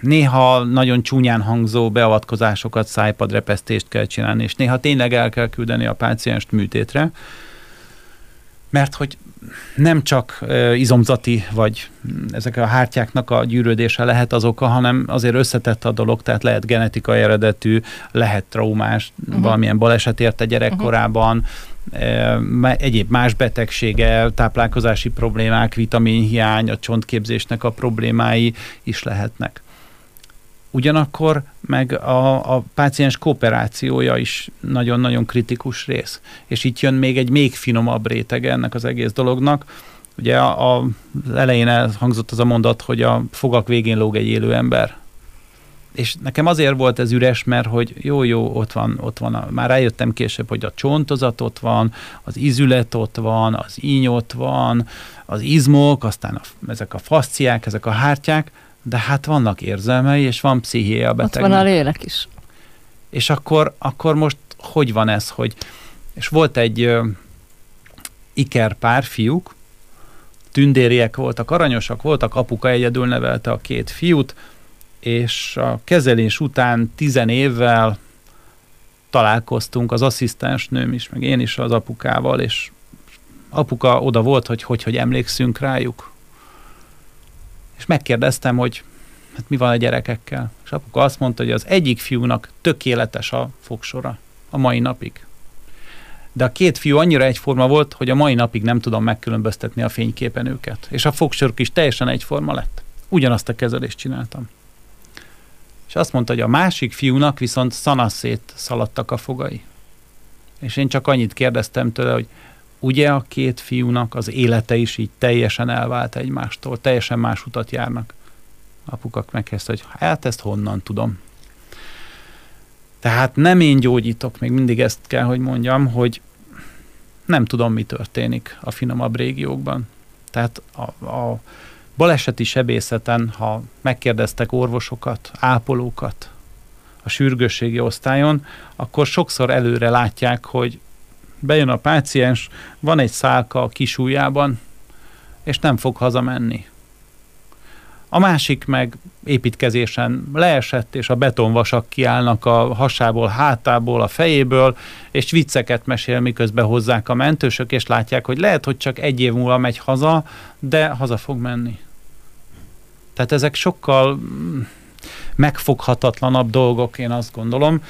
Néha nagyon csúnyán hangzó beavatkozásokat, szájpadrepesztést kell csinálni, és néha tényleg el kell küldeni a pácienst műtétre, mert hogy nem csak izomzati, vagy ezek a hártyáknak a gyűrődése lehet az oka, hanem azért összetett a dolog, tehát lehet genetikai eredetű, lehet traumás, uh-huh. valamilyen baleset érte gyerekkorában, uh-huh. egyéb más betegsége, táplálkozási problémák, vitaminhiány, a csontképzésnek a problémái is lehetnek. Ugyanakkor meg a, a páciens kooperációja is nagyon-nagyon kritikus rész. És itt jön még egy még finomabb rétege ennek az egész dolognak. Ugye a, a, elején elhangzott az a mondat, hogy a fogak végén lóg egy élő ember. És nekem azért volt ez üres, mert hogy jó-jó, ott van, ott van, a, már rájöttem később, hogy a csontozat ott van, az izület ott van, az íny ott van, az izmok, aztán a, ezek a fasciák, ezek a hártyák, de hát vannak érzelmei, és van pszichéje a betegnek. Ott van a lélek is. És akkor, akkor most hogy van ez, hogy... És volt egy uh, iker pár fiúk, tündériek voltak, aranyosak voltak, apuka egyedül nevelte a két fiút, és a kezelés után tizen évvel találkoztunk az asszisztensnőm is, meg én is az apukával, és apuka oda volt, hogy hogy, hogy emlékszünk rájuk és megkérdeztem, hogy hát mi van a gyerekekkel. És apuka azt mondta, hogy az egyik fiúnak tökéletes a fogsora a mai napig. De a két fiú annyira egyforma volt, hogy a mai napig nem tudom megkülönböztetni a fényképen őket. És a fogsoruk is teljesen egyforma lett. Ugyanazt a kezelést csináltam. És azt mondta, hogy a másik fiúnak viszont szanaszét szaladtak a fogai. És én csak annyit kérdeztem tőle, hogy ugye a két fiúnak az élete is így teljesen elvált egymástól, teljesen más utat járnak. Apukak megkezdte, hogy hát ezt honnan tudom. Tehát nem én gyógyítok, még mindig ezt kell, hogy mondjam, hogy nem tudom, mi történik a finomabb régiókban. Tehát a, a baleseti sebészeten, ha megkérdeztek orvosokat, ápolókat a sürgősségi osztályon, akkor sokszor előre látják, hogy bejön a páciens, van egy szálka a kisújában, és nem fog hazamenni. A másik meg építkezésen leesett, és a betonvasak kiállnak a hasából, hátából, a fejéből, és vicceket mesél, miközben hozzák a mentősök, és látják, hogy lehet, hogy csak egy év múlva megy haza, de haza fog menni. Tehát ezek sokkal mm, megfoghatatlanabb dolgok, én azt gondolom.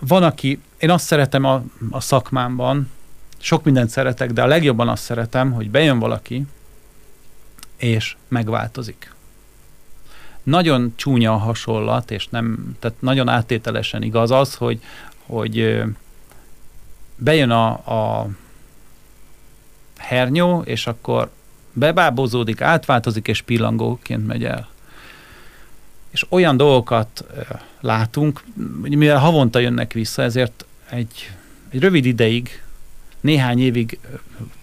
Van, aki, én azt szeretem a, a szakmámban, sok mindent szeretek, de a legjobban azt szeretem, hogy bejön valaki, és megváltozik. Nagyon csúnya a hasonlat, és nem, tehát nagyon áttételesen igaz az, hogy, hogy bejön a, a hernyó, és akkor bebábozódik, átváltozik, és pillangóként megy el. És olyan dolgokat látunk, mivel havonta jönnek vissza, ezért egy, egy rövid ideig néhány évig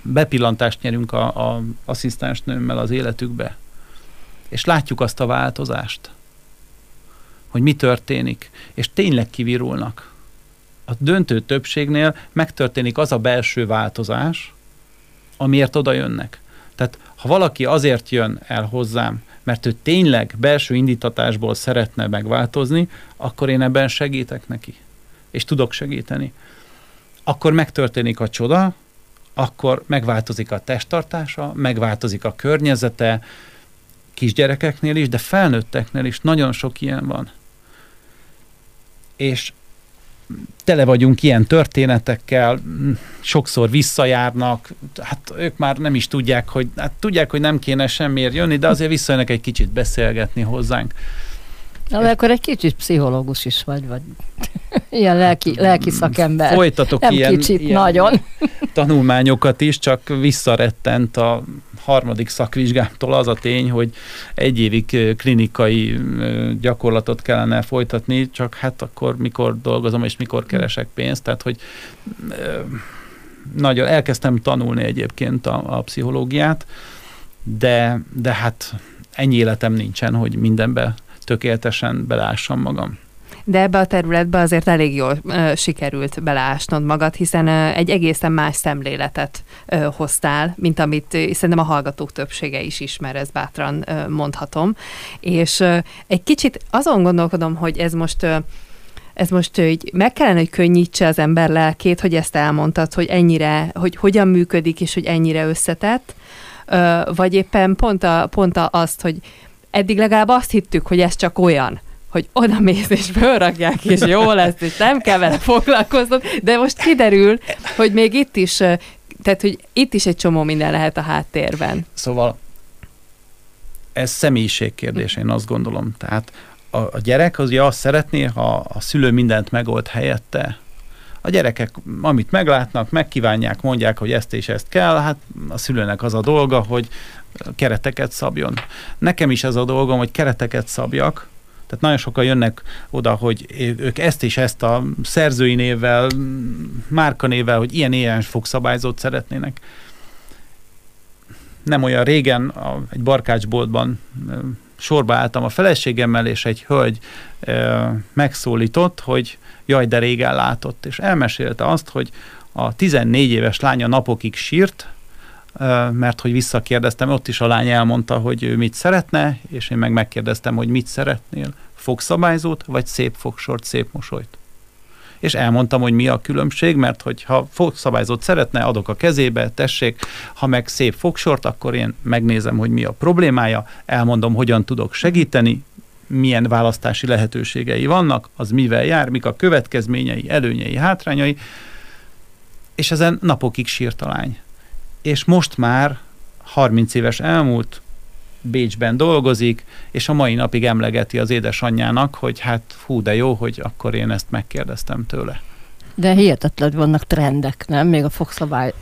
bepillantást nyerünk a, a asszisztensnőmmel az életükbe, és látjuk azt a változást, hogy mi történik, és tényleg kivirulnak. A döntő többségnél megtörténik az a belső változás, amiért oda jönnek. Tehát ha valaki azért jön el hozzám, mert ő tényleg belső indítatásból szeretne megváltozni, akkor én ebben segítek neki. És tudok segíteni akkor megtörténik a csoda, akkor megváltozik a testtartása, megváltozik a környezete, kisgyerekeknél is, de felnőtteknél is nagyon sok ilyen van. És tele vagyunk ilyen történetekkel, sokszor visszajárnak, hát ők már nem is tudják, hogy, hát tudják, hogy nem kéne semmiért jönni, de azért visszajönnek egy kicsit beszélgetni hozzánk. Na, de akkor egy kicsit pszichológus is vagy, vagy (laughs) ilyen lelki, lelki szakember. Folytatok Nem ilyen, kicsit, ilyen nagyon. (laughs) tanulmányokat is, csak visszarettent a harmadik szakvizsgámtól az a tény, hogy egy évig klinikai gyakorlatot kellene folytatni, csak hát akkor mikor dolgozom és mikor keresek pénzt, tehát hogy nagyon elkezdtem tanulni egyébként a, a pszichológiát, de, de hát ennyi életem nincsen, hogy mindenbe tökéletesen belássam magam. De ebbe a területbe azért elég jól ö, sikerült beleásnod magad, hiszen ö, egy egészen más szemléletet ö, hoztál, mint amit ö, szerintem a hallgatók többsége is ismer, ez bátran ö, mondhatom. És ö, egy kicsit azon gondolkodom, hogy ez most... Ö, ez most így meg kellene, hogy könnyítse az ember lelkét, hogy ezt elmondtad, hogy ennyire, hogy hogyan működik, és hogy ennyire összetett, ö, vagy éppen pont, a, pont a, azt, hogy eddig legalább azt hittük, hogy ez csak olyan, hogy oda mész és fölrakják, és jó lesz, és nem kell vele foglalkoznod, de most kiderül, hogy még itt is, tehát, hogy itt is egy csomó minden lehet a háttérben. Szóval ez személyiségkérdés, én azt gondolom. Tehát a, a gyerek az ugye azt szeretné, ha a szülő mindent megold helyette. A gyerekek, amit meglátnak, megkívánják, mondják, hogy ezt és ezt kell, hát a szülőnek az a dolga, hogy kereteket szabjon. Nekem is ez a dolgom, hogy kereteket szabjak, tehát nagyon sokan jönnek oda, hogy ők ezt és ezt a szerzői névvel, márkanévvel, hogy ilyen ilyen fogszabályzót szeretnének. Nem olyan régen a, egy barkácsboltban sorba álltam a feleségemmel, és egy hölgy e, megszólított, hogy jaj, de régen látott, és elmesélte azt, hogy a 14 éves lánya napokig sírt, mert hogy visszakérdeztem, ott is a lány elmondta, hogy ő mit szeretne, és én meg megkérdeztem, hogy mit szeretnél, fogszabályzót, vagy szép fogsort, szép mosolyt. És elmondtam, hogy mi a különbség, mert hogy ha fogszabályzót szeretne, adok a kezébe, tessék, ha meg szép fogsort, akkor én megnézem, hogy mi a problémája, elmondom, hogyan tudok segíteni, milyen választási lehetőségei vannak, az mivel jár, mik a következményei, előnyei, hátrányai, és ezen napokig sírt a lány és most már 30 éves elmúlt, Bécsben dolgozik, és a mai napig emlegeti az édesanyjának, hogy hát hú, de jó, hogy akkor én ezt megkérdeztem tőle. De hihetetlen, hogy vannak trendek, nem? Még a fogszabály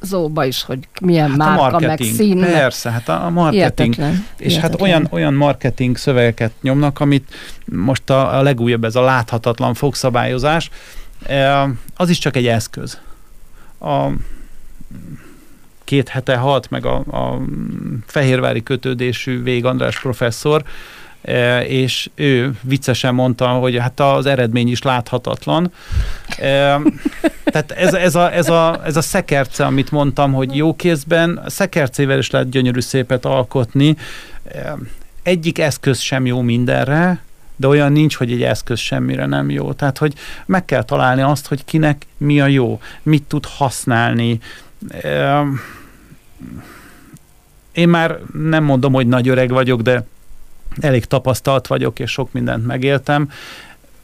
zóba is, hogy milyen hát márka, a meg szín. Persze, hát a marketing. Hihetetlen. És hát Hihetetlen. olyan, olyan marketing szövegeket nyomnak, amit most a, a legújabb, ez a láthatatlan fogszabályozás, az is csak egy eszköz. A két hete halt meg a, a fehérvári kötődésű Vég András professzor, eh, és ő viccesen mondta, hogy hát az eredmény is láthatatlan. Eh, Tehát ez, ez, a, ez, a, ez a szekerce, amit mondtam, hogy jó kézben, szekercével is lehet gyönyörű szépet alkotni. Eh, Egyik eszköz sem jó mindenre, de olyan nincs, hogy egy eszköz semmire nem jó. Tehát, hogy meg kell találni azt, hogy kinek mi a jó, mit tud használni. Én már nem mondom, hogy nagy öreg vagyok, de elég tapasztalt vagyok, és sok mindent megéltem.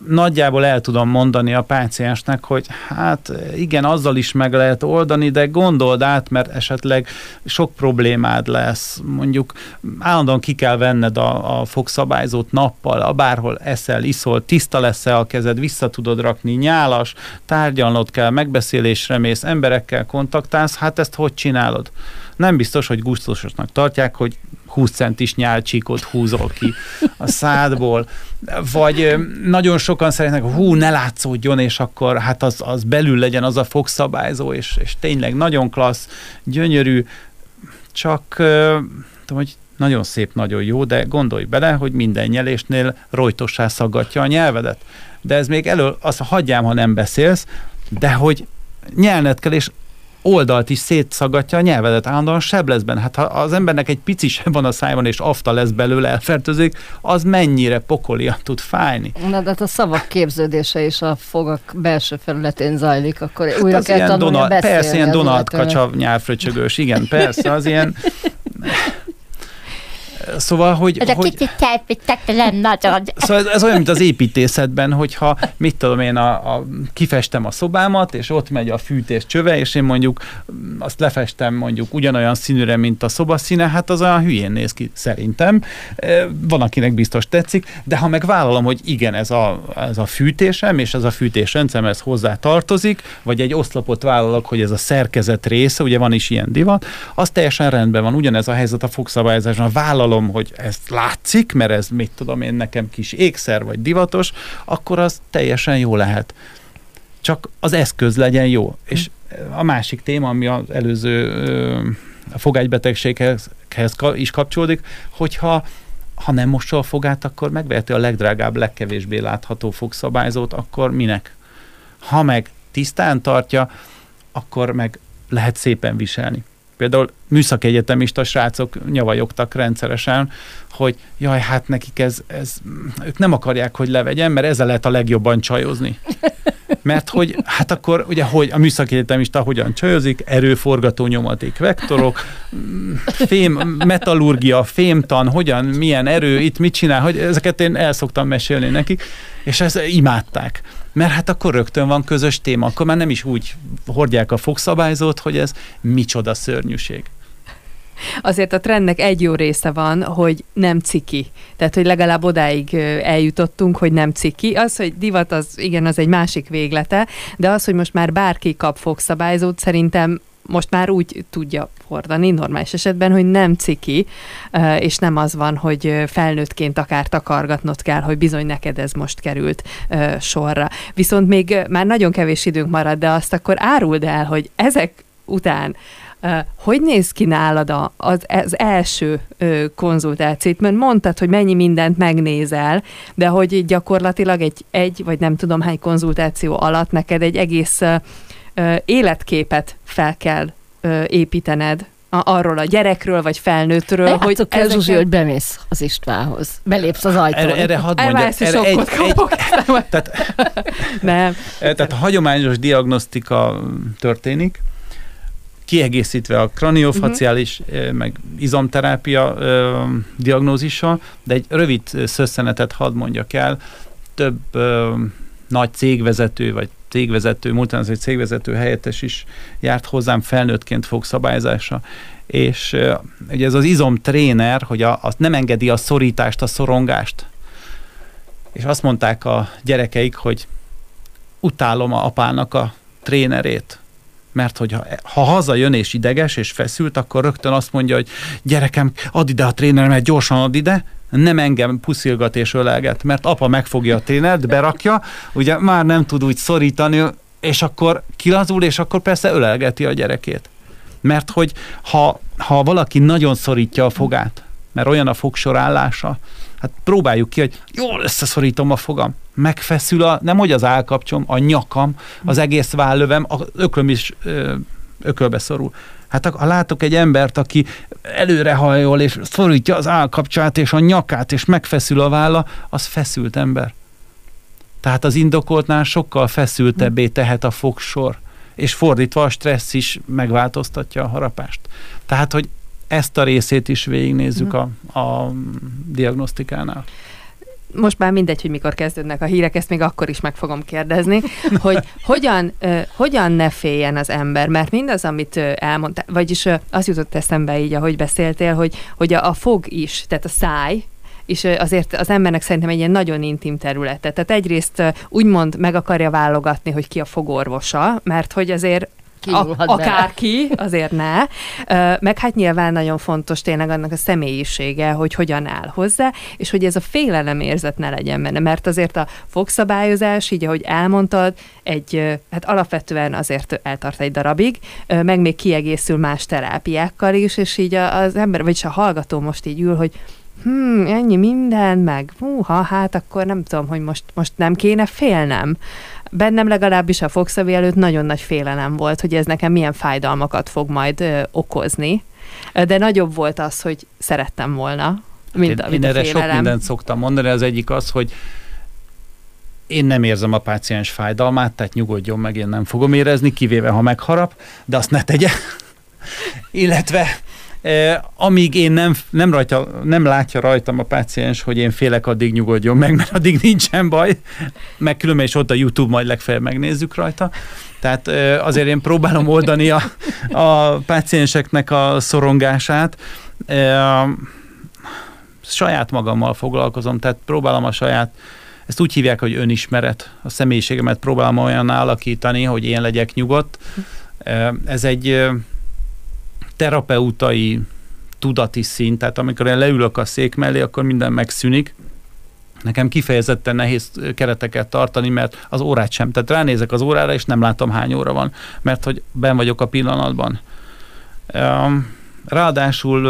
Nagyjából el tudom mondani a páciensnek, hogy hát igen, azzal is meg lehet oldani, de gondold át, mert esetleg sok problémád lesz. Mondjuk állandóan ki kell venned a, a fogszabályzót nappal, a bárhol eszel, iszol, tiszta lesz a kezed, vissza tudod rakni, nyálas, tárgyalnod kell, megbeszélésre mész, emberekkel kontaktálsz, hát ezt hogy csinálod? Nem biztos, hogy gusztusosnak tartják, hogy 20 centis nyálcsíkot húzol ki a szádból, vagy nagyon sokan szeretnek, hú, ne látszódjon, és akkor hát az, az belül legyen az a fogszabályzó, és, és tényleg nagyon klassz, gyönyörű, csak tudom, hogy nagyon szép, nagyon jó, de gondolj bele, hogy minden nyelésnél rojtossá szaggatja a nyelvedet. De ez még elő, azt hagyjám, ha nem beszélsz, de hogy nyelned kell, és oldalt is szétszaggatja a nyelvedet, állandóan seb lesz benne. Hát ha az embernek egy pici seb van a szájban, és afta lesz belőle, elfertőzik, az mennyire pokolian tud fájni. Na, de hát a szavak képződése is a fogak belső felületén zajlik, akkor újra Hát az kell tanulni Donald, beszélni persze, ilyen Donald kacsa nyelvfröcsögős, igen, persze, az ilyen... (laughs) Szóval, hogy, Ez a hogy kicsit telpítetlen nagyon. Szóval ez, ez olyan, mint az építészetben, hogyha mit tudom én, a, a, kifestem a szobámat, és ott megy a fűtés csöve, és én mondjuk azt lefestem mondjuk ugyanolyan színűre, mint a szobaszíne, hát az olyan hülyén néz ki szerintem. Van, akinek biztos tetszik, de ha megvállalom, hogy igen, ez a, ez a fűtésem, és ez a fűtésrendszerem, ez hozzá tartozik, vagy egy oszlopot vállalok, hogy ez a szerkezet része, ugye van is ilyen divat, az teljesen rendben van. Ugyanez a helyzet a fogszabályozásban. Vállalom, hogy ezt látszik, mert ez mit tudom én, nekem kis ékszer vagy divatos, akkor az teljesen jó lehet. Csak az eszköz legyen jó. És a másik téma, ami az előző a fogágybetegséghez is kapcsolódik, hogyha ha nem mossa a fogát, akkor megveheti a legdrágább, legkevésbé látható fogszabályzót, akkor minek? Ha meg tisztán tartja, akkor meg lehet szépen viselni. Például műszaki egyetemista srácok nyavajogtak rendszeresen, hogy jaj, hát nekik ez, ez, ők nem akarják, hogy levegyen, mert ezzel lehet a legjobban csajozni. Mert hogy, hát akkor ugye, hogy a műszaki egyetemista hogyan csajozik, erőforgató nyomaték, vektorok, fém, metallurgia, fémtan, hogyan, milyen erő, itt mit csinál, hogy ezeket én el szoktam mesélni nekik, és ezt imádták. Mert hát akkor rögtön van közös téma, akkor már nem is úgy hordják a fogszabályzót, hogy ez micsoda szörnyűség. Azért a trendnek egy jó része van, hogy nem ciki. Tehát, hogy legalább odáig eljutottunk, hogy nem ciki. Az, hogy divat, az igen, az egy másik véglete, de az, hogy most már bárki kap fogszabályzót, szerintem most már úgy tudja hordani normális esetben, hogy nem ciki, és nem az van, hogy felnőttként akár takargatnod kell, hogy bizony neked ez most került sorra. Viszont még már nagyon kevés időnk marad, de azt akkor áruld el, hogy ezek után hogy néz ki nálad az, az első konzultációt? Mert mondtad, hogy mennyi mindent megnézel, de hogy gyakorlatilag egy, egy vagy nem tudom hány konzultáció alatt neked egy egész életképet fel kell építened a, arról a gyerekről, vagy felnőttről, hogy hogy el, Zsuzsi, ezeket- hogy bemész az Istvánhoz. Belépsz az ajtón. Erre, erre hadd és erre egy, sokkot egy, (laughs) kapok. tehát nem. Tehát a hagyományos diagnosztika történik, kiegészítve a kraniofaciális, uh-huh. meg izomterápia ö, diagnózissal, de egy rövid szösszenetet hadd mondjak el, több ö, nagy cégvezető, vagy cégvezető, multinacionális cégvezető helyettes is járt hozzám felnőttként fogszabályzásra, és ugye ez az izom tréner, hogy a, az nem engedi a szorítást, a szorongást. És azt mondták a gyerekeik, hogy utálom a apának a trénerét, mert hogy ha, ha hazajön és ideges és feszült, akkor rögtön azt mondja, hogy gyerekem, add ide a tréneremet, gyorsan add ide, nem engem puszilgat és ölelget, mert apa megfogja a trénert, berakja, ugye már nem tud úgy szorítani, és akkor kilazul, és akkor persze ölelgeti a gyerekét. Mert hogy ha, ha valaki nagyon szorítja a fogát, mert olyan a fogsor állása, hát próbáljuk ki, hogy jól összeszorítom a fogam, megfeszül a, nem hogy az állkapcsom, a nyakam, az egész vállövem, az öklöm is ö, ökölbe szorul. Hát ha látok egy embert, aki előrehajol, és szorítja az állkapcsát, és a nyakát, és megfeszül a válla, az feszült ember. Tehát az indokoltnál sokkal feszültebbé tehet a fogsor, és fordítva a stressz is megváltoztatja a harapást. Tehát, hogy ezt a részét is végignézzük a, a diagnosztikánál most már mindegy, hogy mikor kezdődnek a hírek, ezt még akkor is meg fogom kérdezni, hogy (laughs) hogyan, uh, hogyan ne féljen az ember, mert mindaz, amit uh, elmondtál, vagyis uh, az jutott eszembe így, ahogy beszéltél, hogy, hogy a, a fog is, tehát a száj, és azért az embernek szerintem egy ilyen nagyon intim területe. Tehát egyrészt úgymond meg akarja válogatni, hogy ki a fogorvosa, mert hogy azért a, akárki, azért ne. Meg hát nyilván nagyon fontos tényleg annak a személyisége, hogy hogyan áll hozzá, és hogy ez a félelem érzet ne legyen benne, mert azért a fogszabályozás, így ahogy elmondtad, egy, hát alapvetően azért eltart egy darabig, meg még kiegészül más terápiákkal is, és így az ember, vagyis a hallgató most így ül, hogy hmm, ennyi minden, meg húha, hát akkor nem tudom, hogy most, most nem kéne félnem bennem legalábbis a fogszavi előtt nagyon nagy félelem volt, hogy ez nekem milyen fájdalmakat fog majd ö, okozni. De nagyobb volt az, hogy szerettem volna, mint, én, mint én a erre sok mindent szoktam mondani, az egyik az, hogy én nem érzem a páciens fájdalmát, tehát nyugodjon meg, én nem fogom érezni, kivéve ha megharap, de azt ne tegye. (laughs) Illetve amíg én nem, nem, rajta, nem látja rajtam a páciens, hogy én félek, addig nyugodjon meg, mert addig nincsen baj, meg különben is ott a YouTube majd legfeljebb megnézzük rajta. Tehát eh, azért én próbálom oldani a, a pácienseknek a szorongását. Eh, saját magammal foglalkozom, tehát próbálom a saját ezt úgy hívják, hogy önismeret. A személyiségemet próbálom olyan alakítani, hogy én legyek nyugodt. Ez egy terapeutai tudati szint, tehát amikor én leülök a szék mellé, akkor minden megszűnik. Nekem kifejezetten nehéz kereteket tartani, mert az órát sem. Tehát ránézek az órára, és nem látom hány óra van, mert hogy ben vagyok a pillanatban. Ráadásul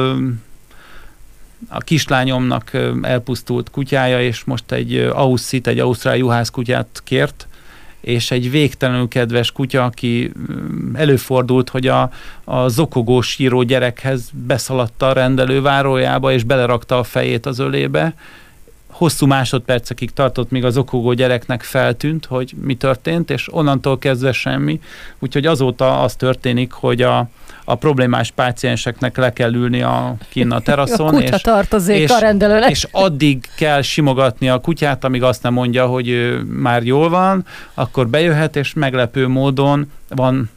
a kislányomnak elpusztult kutyája, és most egy Auszit, egy ausztrál juhász kutyát kért, és egy végtelenül kedves kutya, aki mm, előfordult, hogy a, a zokogó síró gyerekhez beszaladta a rendelő várójába, és belerakta a fejét az ölébe. Hosszú másodpercekig tartott, míg az okogó gyereknek feltűnt, hogy mi történt, és onnantól kezdve semmi. Úgyhogy azóta az történik, hogy a, a problémás pácienseknek le kell ülni a kín a teraszon. (laughs) a és, tartozék és, a rendelőnek. És addig kell simogatni a kutyát, amíg azt nem mondja, hogy ő már jól van, akkor bejöhet, és meglepő módon van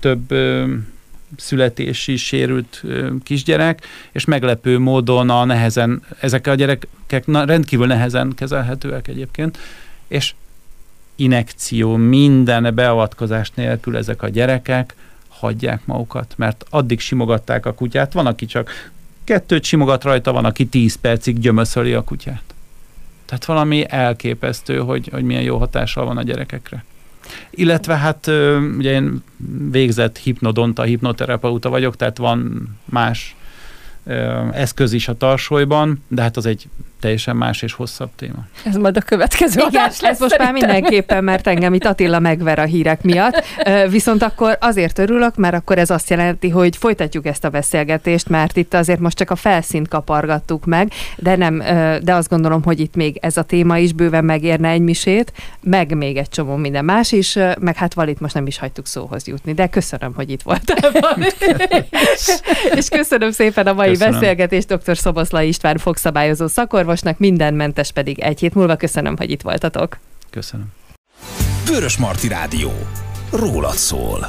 több születési sérült kisgyerek, és meglepő módon a nehezen, ezek a gyerekek rendkívül nehezen kezelhetőek egyébként, és inekció, minden beavatkozás nélkül ezek a gyerekek hagyják magukat, mert addig simogatták a kutyát, van, aki csak kettőt simogat rajta, van, aki tíz percig gyömöszöli a kutyát. Tehát valami elképesztő, hogy, hogy milyen jó hatással van a gyerekekre. Illetve hát ugye én végzett hipnodonta, hipnoterapeuta vagyok, tehát van más eszköz is a tarsolyban, de hát az egy teljesen más és hosszabb téma. Ez majd a következő Igen, ez most szerintem. már mindenképpen, mert engem itt Attila megver a hírek miatt. Viszont akkor azért örülök, mert akkor ez azt jelenti, hogy folytatjuk ezt a beszélgetést, mert itt azért most csak a felszínt kapargattuk meg, de nem, de azt gondolom, hogy itt még ez a téma is bőven megérne egy misét, meg még egy csomó minden más is, meg hát valit most nem is hagytuk szóhoz jutni, de köszönöm, hogy itt voltál. (laughs) és köszönöm szépen a mai köszönöm. beszélgetést dr. Szoboszlai István fogszabályozó szakorvos, orvosnak, minden mentes pedig egy hét múlva. Köszönöm, hogy itt voltatok. Köszönöm. Vörös Marti Rádió. Rólad szól.